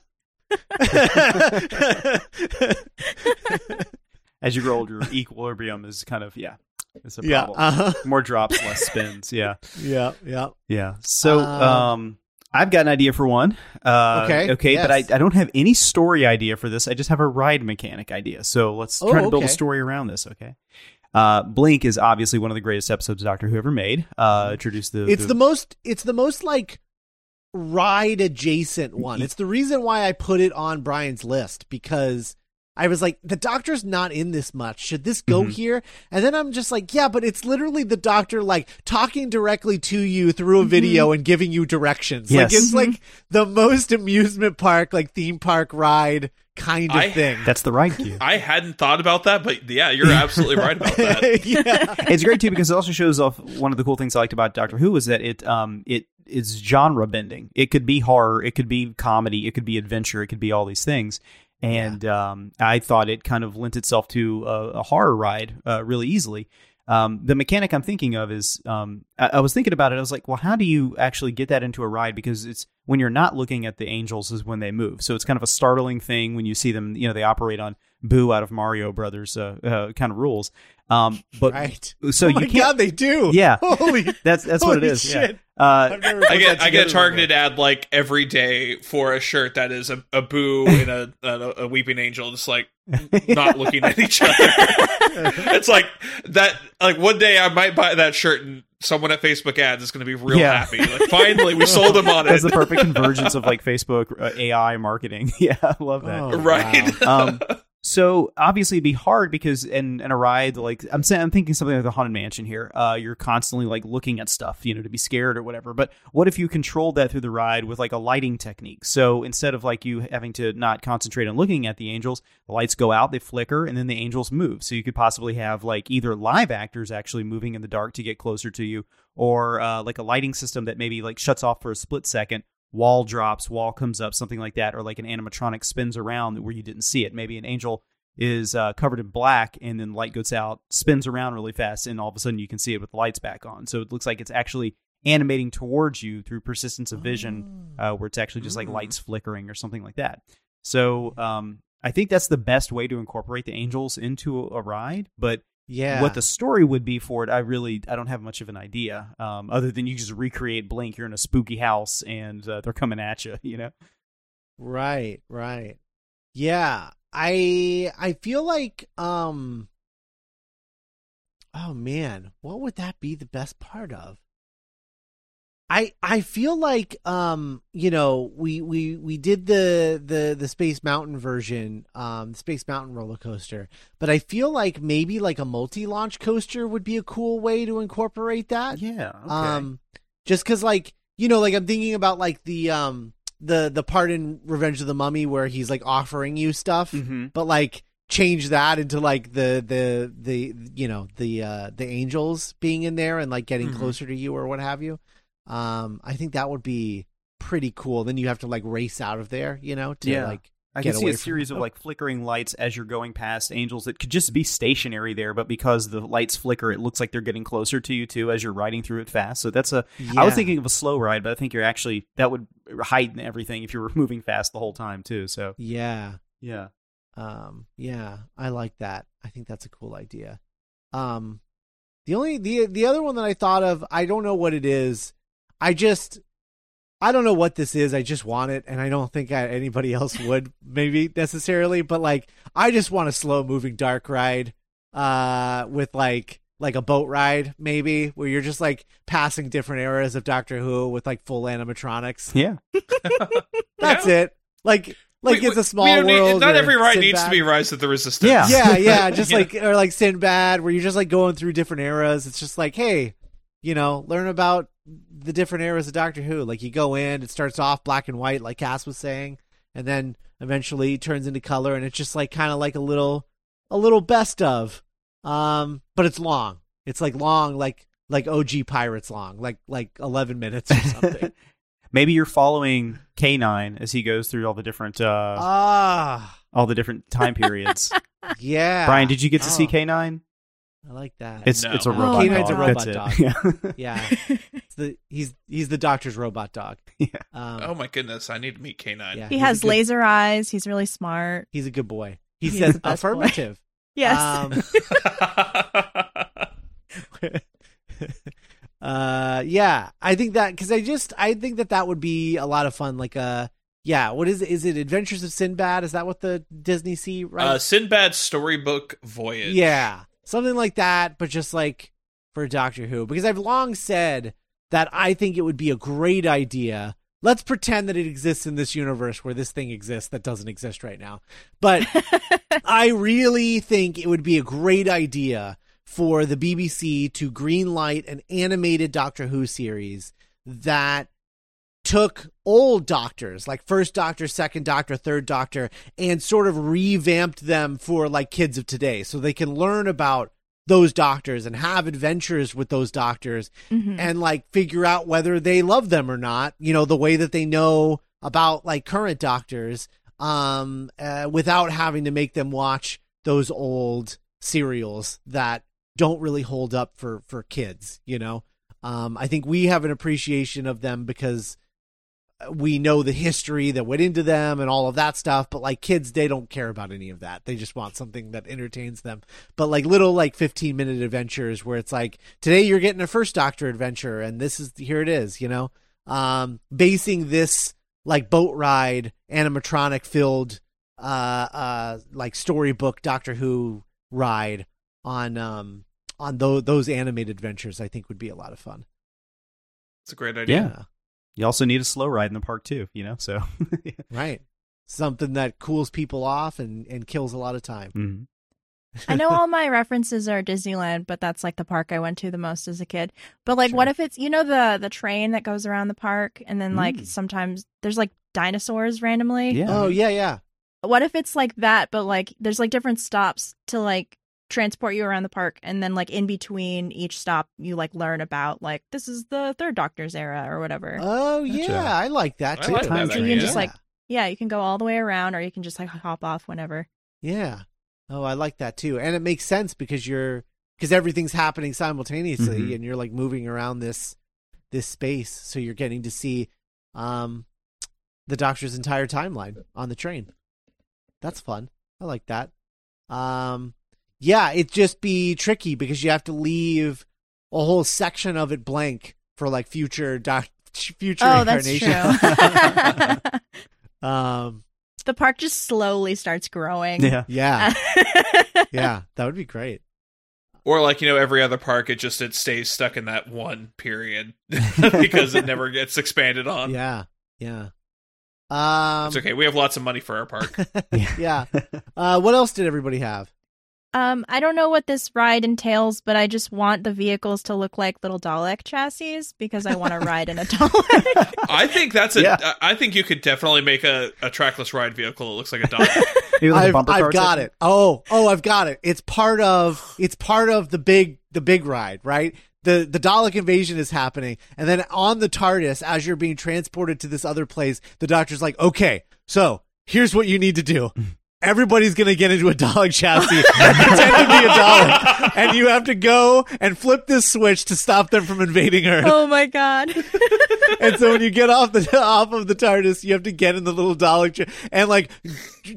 As you grow older, equilibrium is kind of yeah, it's a yeah, problem. uh-huh. More drops, less spins. Yeah, yeah, yeah. yeah. So, Um, um, I've got an idea for one. Uh, Okay, okay, but I. I don't have any story idea for this. I just have a ride mechanic idea. So let's Oh, try to build a story around this. Okay. Uh, Blink is obviously one of the greatest episodes of Doctor Who ever made. Uh, introduced the It's the most. It's the most like ride adjacent one. It's the reason why I put it on Brian's list because I was like, the doctor's not in this much. Should this go Mhm. here? And then I'm just like, yeah, but it's literally the doctor like talking directly to you through a video and giving you directions. Like Yes. it's like the most amusement park, like theme park ride kind of I- thing. that's the right cue. I hadn't thought about that, but yeah, you're absolutely right about that. yeah. it's great too because it also shows off one of the cool things I liked about Doctor Who is that it um it is genre bending. It could be horror, it could be comedy, it could be adventure, it could be all these things. And um, I thought it kind of lent itself to a, a horror ride uh, really easily. Um, the mechanic I'm thinking of is um, I, I was thinking about it. I was like, well, how do you actually get that into a ride? Because it's when you're not looking at the angels is when they move. So it's kind of a startling thing when you see them. You know, they operate on Boo out of Mario Brothers uh, uh, kind of rules. Um, but Right. so oh you my can't. god, they do. Yeah. Holy. That's that's what it holy is. Shit. Yeah. Uh, I've never I put get I get a together targeted ad like every day for a shirt that is a, a boo and a, a a weeping angel just like not looking at each other. it's like that like one day I might buy that shirt and someone at Facebook ads is going to be real Yeah. happy. Like finally we sold them on it. that's the perfect convergence of like Facebook uh, AI marketing. yeah, I love that. Oh, right. wow. um, so obviously it'd be hard because in, in a ride like I'm I'm thinking something like the haunted mansion here. Uh, you're constantly like looking at stuff, you know, to be scared or whatever. But what if you controlled that through the ride with like a lighting technique? So instead of like you having to not concentrate on looking at the angels, the lights go out, they flicker, and then the angels move. So you could possibly have like either live actors actually moving in the dark to get closer to you, or uh, like a lighting system that maybe like shuts off for a split second wall drops, wall comes up, something like that, or like an animatronic spins around where you didn't see it. Maybe an angel is uh, covered in black, and then light goes out, spins around really fast, and all of a sudden you can see it with the lights back on. So it looks like it's actually animating towards you through persistence of vision, uh, where it's actually just like Mm. lights flickering or something like that. So um, I think that's the best way to incorporate the angels into a ride, but Yeah. what the story would be for it, I really I don't have much of an idea. Um, other than you just recreate Blink, you're in a spooky house and uh, they're coming at you. You know, Right, right. Yeah. I I feel like um Oh man, what would that be the best part of? I I feel like um you know we we we did the the the Space Mountain version um the Space Mountain roller coaster but I feel like maybe like a multi-launch coaster would be a cool way to incorporate that yeah. Okay. um, just because, like, you know, like I'm thinking about like the um the the part in Revenge of the Mummy where he's like offering you stuff, Mhm. but like change that into like the the the you know the uh the angels being in there and like getting Mm-hmm. Mhm. closer to you or what have you. Um, I think that would be pretty cool. Then you have to like race out of there, you know, to Yeah. like I can see a series of like flickering lights as you're going past angels that could just be stationary there, but because the lights flicker, it looks like they're getting closer to you too as you're riding through it fast. So that's a. I was thinking of a slow ride, but I think you're actually that would heighten everything if you were moving fast the whole time too. So yeah. yeah, Um, yeah, I like that. I think that's a cool idea. Um, the only the the other one that I thought of, I don't know what it is. I just I don't know what this is. I just want it, and I don't think I, anybody else would maybe necessarily. But like, I just want a slow moving dark ride, uh, with like like a boat ride maybe, where you're just like passing different eras of Doctor Who with like full animatronics. yeah. That's it. Like like We- it's a small we don't need- world. not every ride needs to be Rise of the Resistance. Yeah. yeah, yeah, just Yeah. like or like Sinbad, where you're just like going through different eras. It's just like, hey, you know, learn about the different eras of Doctor Who. Like you go in, it starts off black and white, like Cass was saying, and then eventually turns into color, and it's just like kind of like a little, a little best of, um, but it's long. It's like long, like like OG Pirates long, like like eleven minutes or something. Maybe you're following K9 as he goes through all the different uh, ah, all the different time periods. yeah. Brian, did you get to see Oh, K9? I like that. It's No. it's a Oh, robot K9's a dog. robot That's dog. it. Yeah. yeah, it's the he's he's the doctor's robot dog. Yeah. Um, Oh my goodness, I need to meet K9. Yeah. he has good- laser eyes. He's really smart. He's a good boy. He He's says the best boy. affirmative. Yes. Um, uh, yeah, I think that because I just I think that that would be a lot of fun. Like, uh, yeah, what is it? Is it Adventures of Sinbad? Is that what the Disney Sea right? uh, Sinbad's storybook voyage. Yeah, something like that, but just like for Doctor Who, because I've long said that I think it would be a great idea. Let's pretend that it exists in this universe where this thing exists that doesn't exist right now. But I really think it would be a great idea for the BBC to greenlight an animated Doctor Who series that took old doctors, like first doctor, second doctor, third doctor, and sort of revamped them for like kids of today so they can learn about those doctors and have adventures with those doctors Mhm. and like figure out whether they love them or not, you know, the way that they know about like current doctors um uh, without having to make them watch those old serials that don't really hold up for for kids, you know. Um I think we have an appreciation of them because we know the history that went into them and all of that stuff but like kids they don't care about any of that. They just want something that entertains them. But like little like 15 minute adventures where it's like today you're getting a first doctor adventure and this is here it is you know? Um basing this like boat ride animatronic filled uh uh like storybook doctor who ride on um on those those animated adventures i think would be a lot of fun. It's a great idea. Yeah. You also need a slow ride in the park too, you know. So, right something that cools people off and and kills a lot of time Mhm. I know all my references are Disneyland, but that's like the park I went to the most as a kid. But like, Sure. what if it's you know the the train that goes around the park, and then like Mm. sometimes there's like dinosaurs randomly. yeah. oh yeah yeah What if it's like that, but like there's like different stops to like transport you around the park, and then like in between each stop, you like learn about like this is the third Doctor's era or whatever. Oh Gotcha. yeah, I like that I too. like that so you can just like yeah, you can go all the way around, or you can just like hop off whenever. yeah, Oh, I like that too, and it makes sense because you're because everything's happening simultaneously, Mhm. and you're like moving around this this space, so you're getting to see um the Doctor's entire timeline on the train. That's fun. I like that. Um, yeah, it'd just be tricky because you have to leave a whole section of it blank for like future doc future oh, that's true. Um, the park just slowly starts growing. Yeah. yeah, yeah, that would be great. Or like you know, every other park, it just it stays stuck in that one period because it never gets expanded on. Yeah, yeah. Um, It's okay. We have lots of money for our park. yeah. Uh, what else did everybody have? Um, I don't know what this ride entails, but I just want the vehicles to look like little Dalek chassis because I want to ride in a Dalek. I think that's a. Yeah. I think you could definitely make a, a trackless ride vehicle that looks like a Dalek. Maybe like a I've, bumper I've got type it. Oh, oh, I've got it. It's part of it's part of the big the big ride, right? The the Dalek invasion is happening, and then on the TARDIS, as you're being transported to this other place, the Doctor's like, "Okay, so here's what you need to do." Everybody's gonna get into a Dalek chassis and pretend to be a Dalek, and you have to go and flip this switch to stop them from invading Earth. oh my god. and so when you get off the off of the TARDIS, you have to get in the little Dalek ch- and like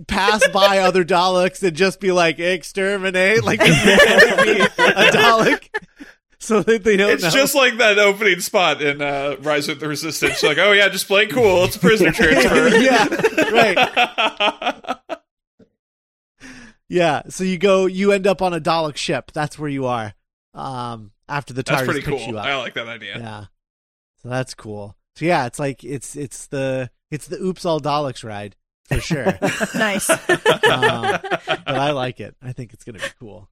pass by other Daleks and just be like exterminate, like be a Dalek, so that they don't it's know. just like that opening spot in uh, Rise of the Resistance. Like, oh yeah, just play cool. It's a prisoner transfer. yeah, right. Yeah, so you go, you end up on a Dalek ship. That's where you are. Um, after the That's TARDIS pretty picks cool. you up. I like that idea. Yeah. So that's cool. So yeah, it's like it's it's the it's the Oops All Daleks ride for sure. nice. um, but I like it. I think it's gonna be cool.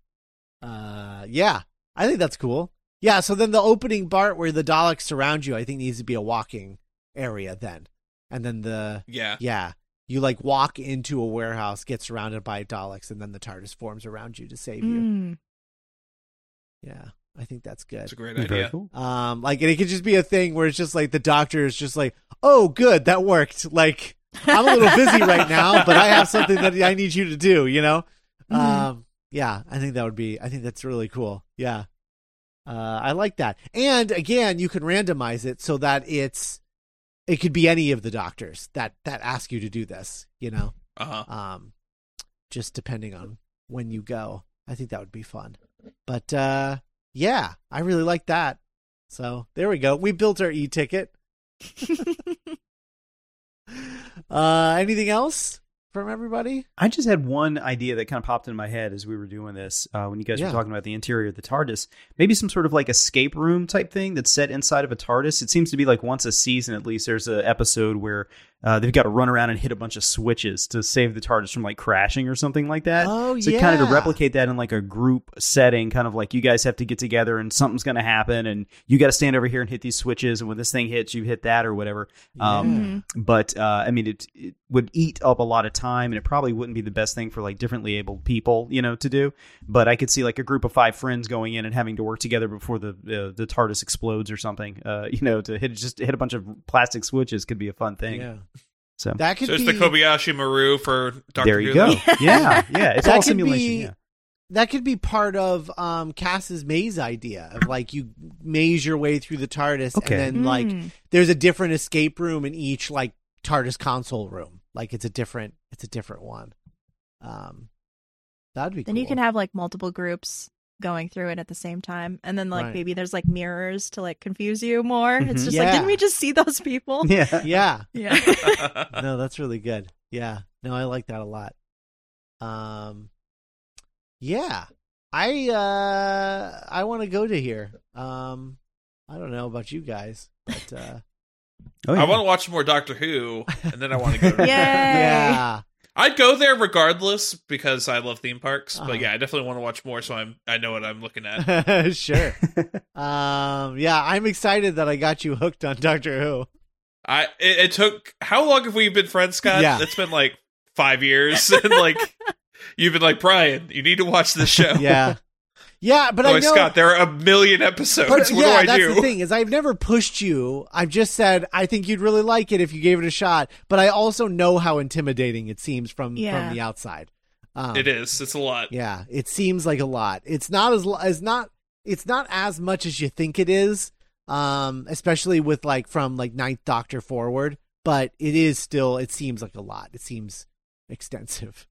Uh, yeah, I think that's cool. Yeah. So then the opening part where the Daleks surround you, I think needs to be a walking area then, and then the Yeah. yeah, you like walk into a warehouse, get surrounded by Daleks, and then the TARDIS forms around you to save you. Mm. Yeah, I think that's good. It's a great idea. cool. Um, like, and it could just be a thing where it's just like the doctor is just like, oh, good, that worked. Like, I'm a little busy right now, but I have something that I need you to do, you know? Mhm. Um, yeah, I think that would be, I think that's really cool. Yeah. Uh, I like that. And again, you can randomize it so that it's, it could be any of the doctors that, that ask you to do this, you know? Uh huh. um, just depending on when you go. I think that would be fun. But uh, yeah, I really like that. So there we go. We built our e-ticket. uh, anything else from everybody? I just had one idea that kind of popped in my head as we were doing this uh, when you guys Yeah. were talking about the interior of the TARDIS. Maybe some sort of like escape room type thing that's set inside of a TARDIS. It seems to be like once a season at least. There's an episode where uh, they've got to run around and hit a bunch of switches to save the TARDIS from like crashing or something like that. Oh, so kind of to replicate that in like a group setting, kind of like you guys have to get together and something's going to happen, and you got to stand over here and hit these switches, and when this thing hits, you hit that or whatever. Um, Mhm. but uh, I mean, it, it would eat up a lot of time, and it probably wouldn't be the best thing for like differently abled people, you know, to do. But I could see like a group of five friends going in and having to work together before the uh, the TARDIS explodes or something. Uh, you know, to hit just hit a bunch of plastic switches could be a fun thing. Yeah, So that could So it's be the Kobayashi Maru for Doctor there you Who. go. then? yeah, yeah. It's That all could simulation. be- yeah. that could be part of um Cass's maze idea of like you maze your way through the TARDIS Okay. and then like Mm. there's a different escape room in each like TARDIS console room. Like it's a different it's a different one. Um that'd be cool. Then you can have like multiple groups going through it at the same time. And then like Right. maybe there's like mirrors to like confuse you more. It's Mhm. just Yeah. like, didn't we just see those people? Yeah. Yeah. Yeah. No, that's really good. Yeah. No, I like that a lot. Um Yeah. I uh I want to go to here. Um I don't know about you guys, but uh Oh, I want to watch more Doctor Who, and then I want to go. To yeah. I'd go there regardless because I love theme parks. Uh-huh. But yeah, I definitely want to watch more, so I'm I know what I'm looking at. sure. Um yeah, I'm excited that I got you hooked on Doctor Who. I it, it took how long have we been friends, Scott? Yeah. It's been like five years, and like you've been like Brian, you need to watch this show. Yeah. Yeah, but I'm I know Scott, there are a million episodes. But what yeah, do I that's do? the thing is I've never pushed you. I've just said I think you'd really like it if you gave it a shot. But I also know how intimidating it seems from Yeah. from the outside. Um, It is. It's a lot. Yeah, it seems like a lot. It's not as as not it's not as much as you think it is. Um, especially with like from like Ninth Doctor forward, but it is still. It seems like a lot. It seems extensive,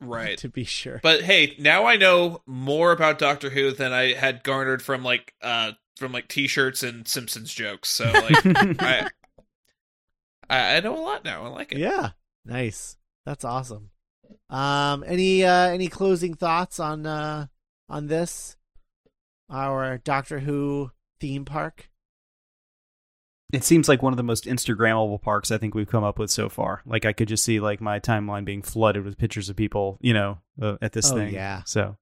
Right. to be sure. But hey, now I know more about Doctor Who than I had garnered from like uh from like T-shirts and Simpsons jokes. So like I, I know a lot now. I like it. Yeah, nice. That's awesome. Um, any uh any closing thoughts on uh on this our Doctor Who theme park? It seems like one of the most Instagrammable parks I think we've come up with so far. Like I could just see like my timeline being flooded with pictures of people, you know, uh, at this Oh, thing. yeah. So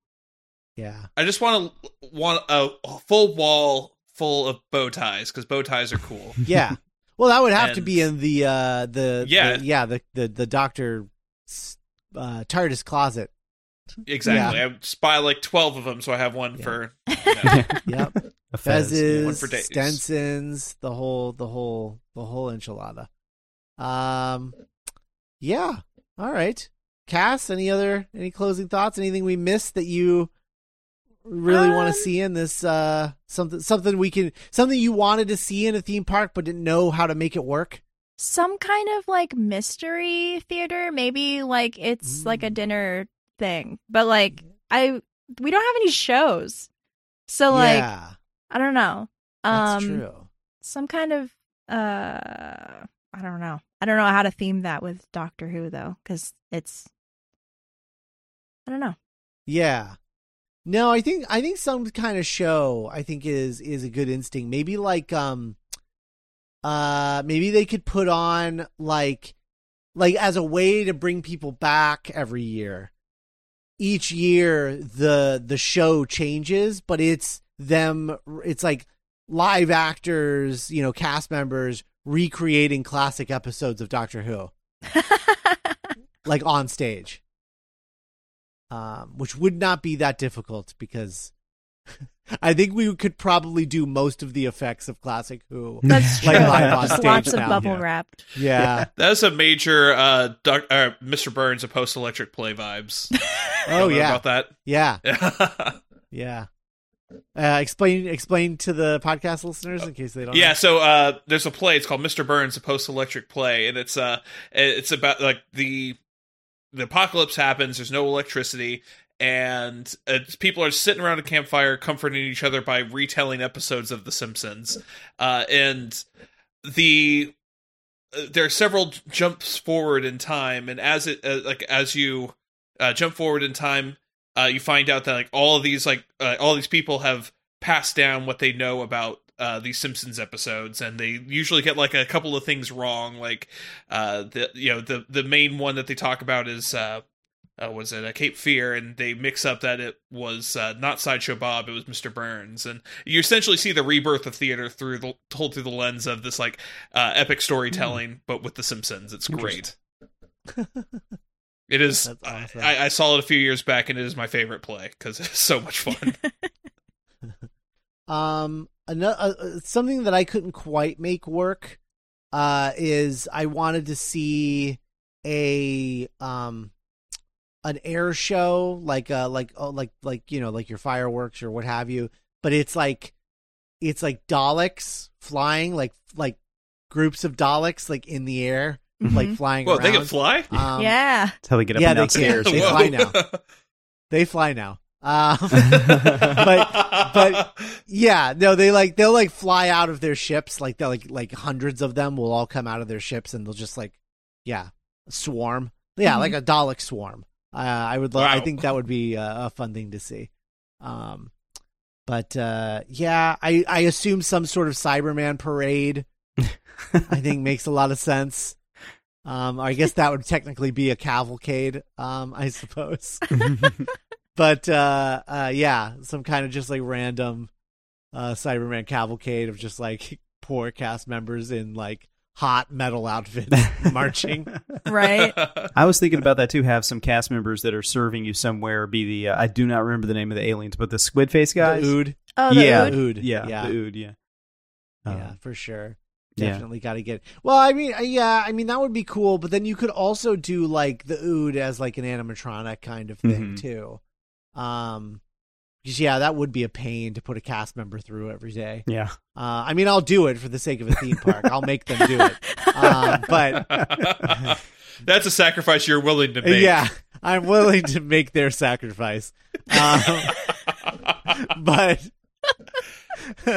Yeah. I just want to want a full wall full of bow ties because bow ties are cool. Yeah. Well, that would have to be in the uh the Yeah. the, yeah the the the Doctor uh TARDIS closet. exactly. I spy like twelve of them, so I have one for. You know, Yep. A fez. Fezzes, One for days. Stetsons, the whole the whole the whole enchilada. Um yeah. All right. Cass, any other any closing thoughts? Anything we missed that you really want Um, to see in this uh something something we can something you wanted to see in a theme park but didn't know how to make it work? Some kind of like mystery theater, maybe like it's like a Mm. dinner thing. But like I we don't have any shows. So like yeah, I don't know. that's Um true. some kind of uh I don't know. I don't know how to theme that with Doctor Who though cuz it's I don't know. Yeah. No, I think I think some kind of show I think is is a good instinct. Maybe like um uh maybe they could put on like like as a way to bring people back every year. Each year the the show changes, but it's them it's like live actors, you know, cast members recreating classic episodes of Doctor Who like on stage. Um, which would not be that difficult because I think we could probably do most of the effects of classic Who. That's true. Like live on Just stage Lots of bubble Yeah. wrapped. Yeah. That's a major uh, doc, uh Mr. Burns a post electric play vibes. Oh yeah. about that. Yeah. Yeah. Uh, explain explain to the podcast listeners in case they don't. yeah, know. so uh, there's a play. It's called Mr. Burns, a post-electric play, and it's uh, it's about like the the apocalypse happens. There's no electricity, and uh, people are sitting around a campfire, comforting each other by retelling episodes of The Simpsons. Uh, and the uh, there are several jumps forward in time, and as it uh, like as you uh, jump forward in time, uh, you find out that like all of these like uh, all these people have passed down what they know about uh, these Simpsons episodes, and they usually get like a couple of things wrong. Like uh, the you know the the main one that they talk about is uh, uh, was it uh, Cape Fear, and they mix up that it was uh, not Sideshow Bob, it was Mr. Burns, and you essentially see the rebirth of theater through the told through the lens of this like uh, epic storytelling, but with the Simpsons. It's great. It is. Awesome. I, I saw it a few years back, and it is my favorite play because it's so much fun. Um, another uh, something that I couldn't quite make work uh is I wanted to see a um an air show like uh like oh like like you know like your fireworks or what have you but it's like it's like Daleks flying like like groups of Daleks like in the air like Mhm. flying well, they can fly. um, yeah. That's how they get up yeah, and they can. They fly now. they fly now um but but yeah, no, they like they'll like fly out of their ships, like they'll like like hundreds of them will all come out of their ships and they'll just like yeah, swarm. Yeah, Mhm. like a Dalek swarm. Uh, I would love I think that would be a, a fun thing to see. Um but uh yeah, I I assume some sort of Cyberman parade I think makes a lot of sense. Um I guess that would technically be a cavalcade, um I suppose but uh uh yeah some kind of just like random uh cyberman cavalcade of just like poor cast members in like hot metal outfits marching Right. I was thinking about that too. Have some cast members that are serving you somewhere. Be the uh, I do not remember the name of the aliens, but the squid face guys. the ood Oh, the yeah, Ood? ood yeah, yeah the ood, yeah. yeah Uh, for sure Yeah. definitely got to get. Well, I mean, yeah, I mean that would be cool, but then you could also do like the Ood as like an animatronic kind of thing Mhm. too. Um, 'cause, yeah, that would be a pain to put a cast member through every day. Yeah. Uh, I mean, I'll do it for the sake of a theme park. I'll make them do it. Um, but That's a sacrifice you're willing to make. yeah, I'm willing to make their sacrifice. Um, but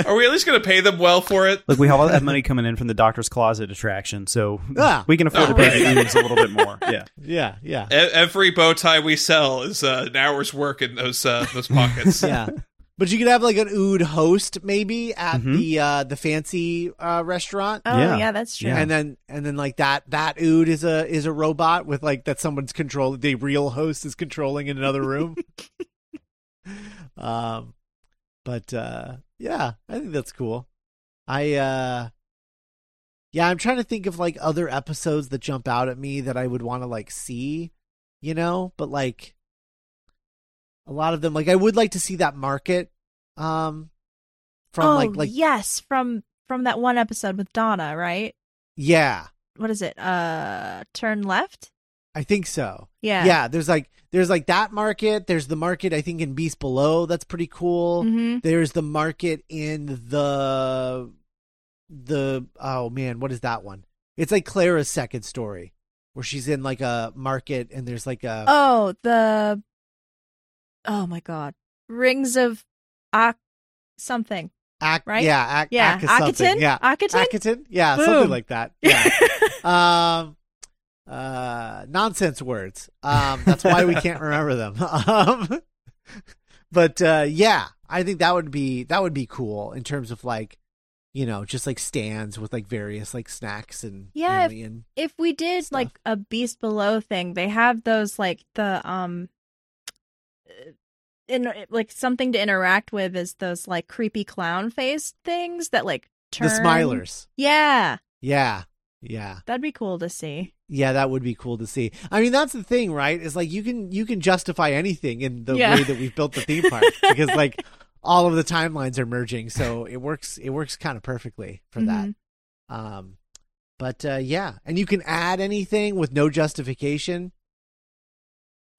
Are we at least going to pay them well for it? Look, we have all that money coming in from the Doctor's Closet attraction, so Ah. we can afford to pay the Oods a little bit more. Yeah. yeah, yeah, E- Every bow tie we sell is uh, an hour's work in those uh, those pockets. yeah. But you could have like an ood host maybe at Mhm. the uh the fancy uh restaurant. Oh Yeah. yeah, that's true. Yeah. And then and then like that that ood is a is a robot with like that someone's control the real host is controlling in another room. um but uh yeah, I think that's cool. I uh yeah, I'm trying to think of like other episodes that jump out at me that I would want to like see, you know, but like a lot of them like I would like to see that market um from oh like like yes, from from that one episode with Donna, right? yeah, What is it? Uh, turn left. I think so. Yeah. Yeah, there's like there's like that market, there's the market I think in Beast Below that's pretty cool. hmm There's the market in the the oh man, what is that one? It's like Clara's second story where she's in like a market and there's like a Oh, the. Oh my God, rings of, Ak, something. Ac- right? yeah, ac- Yeah. Akhaten. yeah, Akhaten. Akhaten, yeah, Boom. something like that. Yeah. um uh nonsense words. Um that's why we can't remember them. Um but uh yeah i think that would be that would be cool in terms of like you know just like stands with like various like snacks and Yeah, if- if we did Stuff. like a Beast Below thing, they have those like the um. uh, In, like something to interact with is those like creepy clown face things that like turn. the smilers. Yeah, yeah yeah that'd be cool to see. yeah that would be cool to see i mean that's the thing right is like you can you can justify anything in the Yeah. way that we've built the theme park because like all of the timelines are merging so it works it works kind of perfectly for that Mhm. Um, but uh, yeah, and you can add anything with no justification.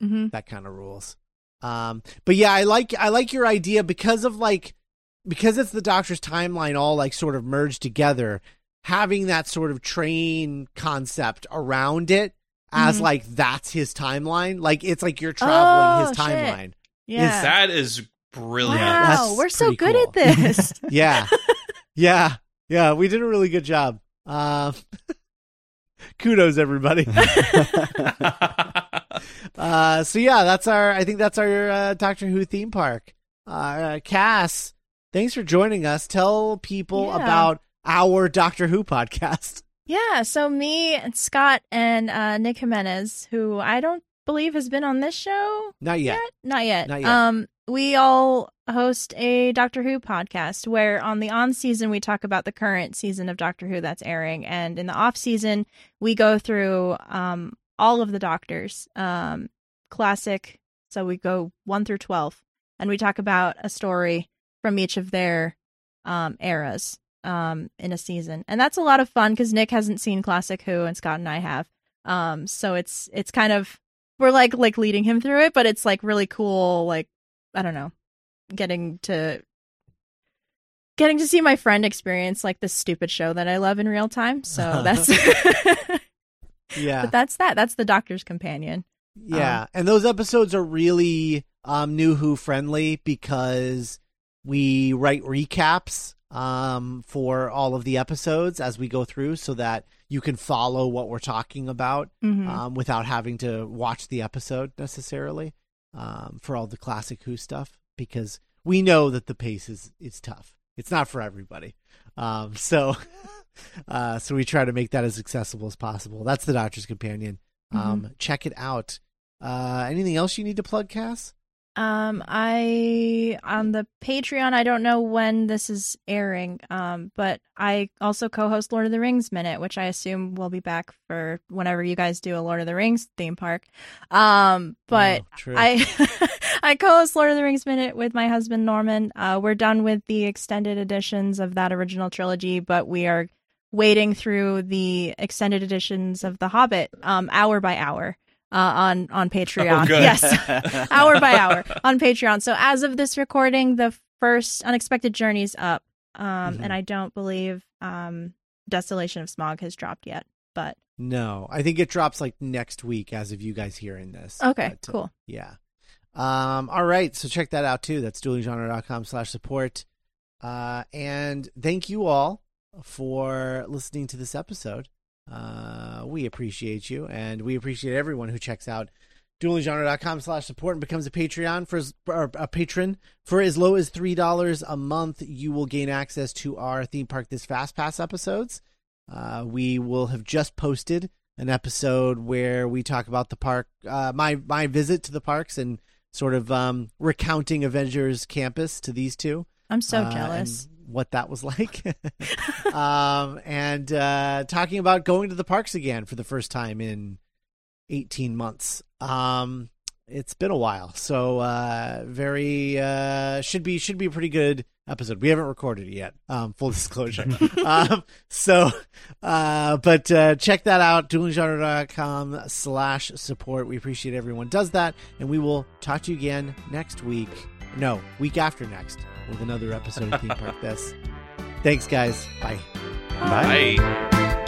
Mm-hmm. That kind of rules. Um, but yeah, I like I like your idea because of like because it's the Doctor's timeline all like sort of merged together. Having that sort of train concept around it as Mhm. like that's his timeline, like it's like you're traveling his Oh, shit. timeline. Yeah. That is brilliant. wow, That's we're so good cool. at this. Yeah, yeah, yeah. We did a really good job. Um, kudos, everybody. Uh, so yeah, that's our. I think that's our uh, Doctor Who theme park. Uh, Cass, thanks for joining us. Tell people Yeah. about our Doctor Who podcast. yeah. So me and Scott and uh, Nick Jimenez, who I don't believe has been on this show Not yet. Not yet. Not yet. Um, we all host a Doctor Who podcast where on the on season we talk about the current season of Doctor Who that's airing, and in the off season we go through um all of the Doctors, um, classic. So we go one through twelve, and we talk about a story from each of their um eras um in a season, and that's a lot of fun because Nick hasn't seen classic Who, and Scott and I have. Um, so it's it's kind of we're like like leading him through it, but it's like really cool. Like I don't know, getting to getting to see my friend experience like this stupid show that I love in real time. So that's Yeah, but that's that. That's the Doctor's Companion. yeah. and those episodes are really um, new Who friendly because we write recaps um, for all of the episodes as we go through, so that you can follow what we're talking about. Mhm. um, without having to watch the episode necessarily um, for all the classic Who stuff because we know that the pace is is tough. It's not for everybody, um, so uh, so we try to make that as accessible as possible. That's the Doctor's Companion. Um, Check it out. Uh, anything else you need to plug, Cass? Um, I on the Patreon. I don't know when this is airing. Um, but I also co-host Lord of the Rings Minute, which I assume will be back for whenever you guys do a Lord of the Rings theme park. Um, but Oh. I I co-host Lord of the Rings Minute with my husband Norman. Uh, we're done with the extended editions of that original trilogy, but we are wading through the extended editions of The Hobbit, um, hour by hour. Uh, on on Patreon, Oh, yes, hour by hour on Patreon. So as of this recording, the first Unexpected Journey's up, um, Mhm. and I don't believe um, Desolation of Smaug has dropped yet. But No, I think it drops like next week as of you guys hearing this. Okay, But, uh, cool. yeah. Um, all right. So check that out too. That's duelinggenre.com slash support. Uh, and thank you all for listening to this episode. Uh, we appreciate you and we appreciate everyone who checks out duelinggenre.com slash support and becomes a Patreon for or a patron for as low as $3 a month. You will gain access to our theme park this fast pass episodes. Uh, we will have just posted an episode where we talk about the park, uh, my my visit to the parks, and sort of um, recounting Avengers Campus to these two. I'm so uh, jealous. and what that was like, um, and uh, talking about going to the parks again for the first time in 18 months. Um, it's been a while, so uh, very uh, should be should be a pretty good episode. We haven't recorded it yet. Um, full disclosure. um, so, uh, but uh, check that out. Duelinggenre.com slash support. We appreciate everyone does that, and we will talk to you again next week. No, week after next with another episode of Theme Park This. Thanks, guys. Bye. Bye.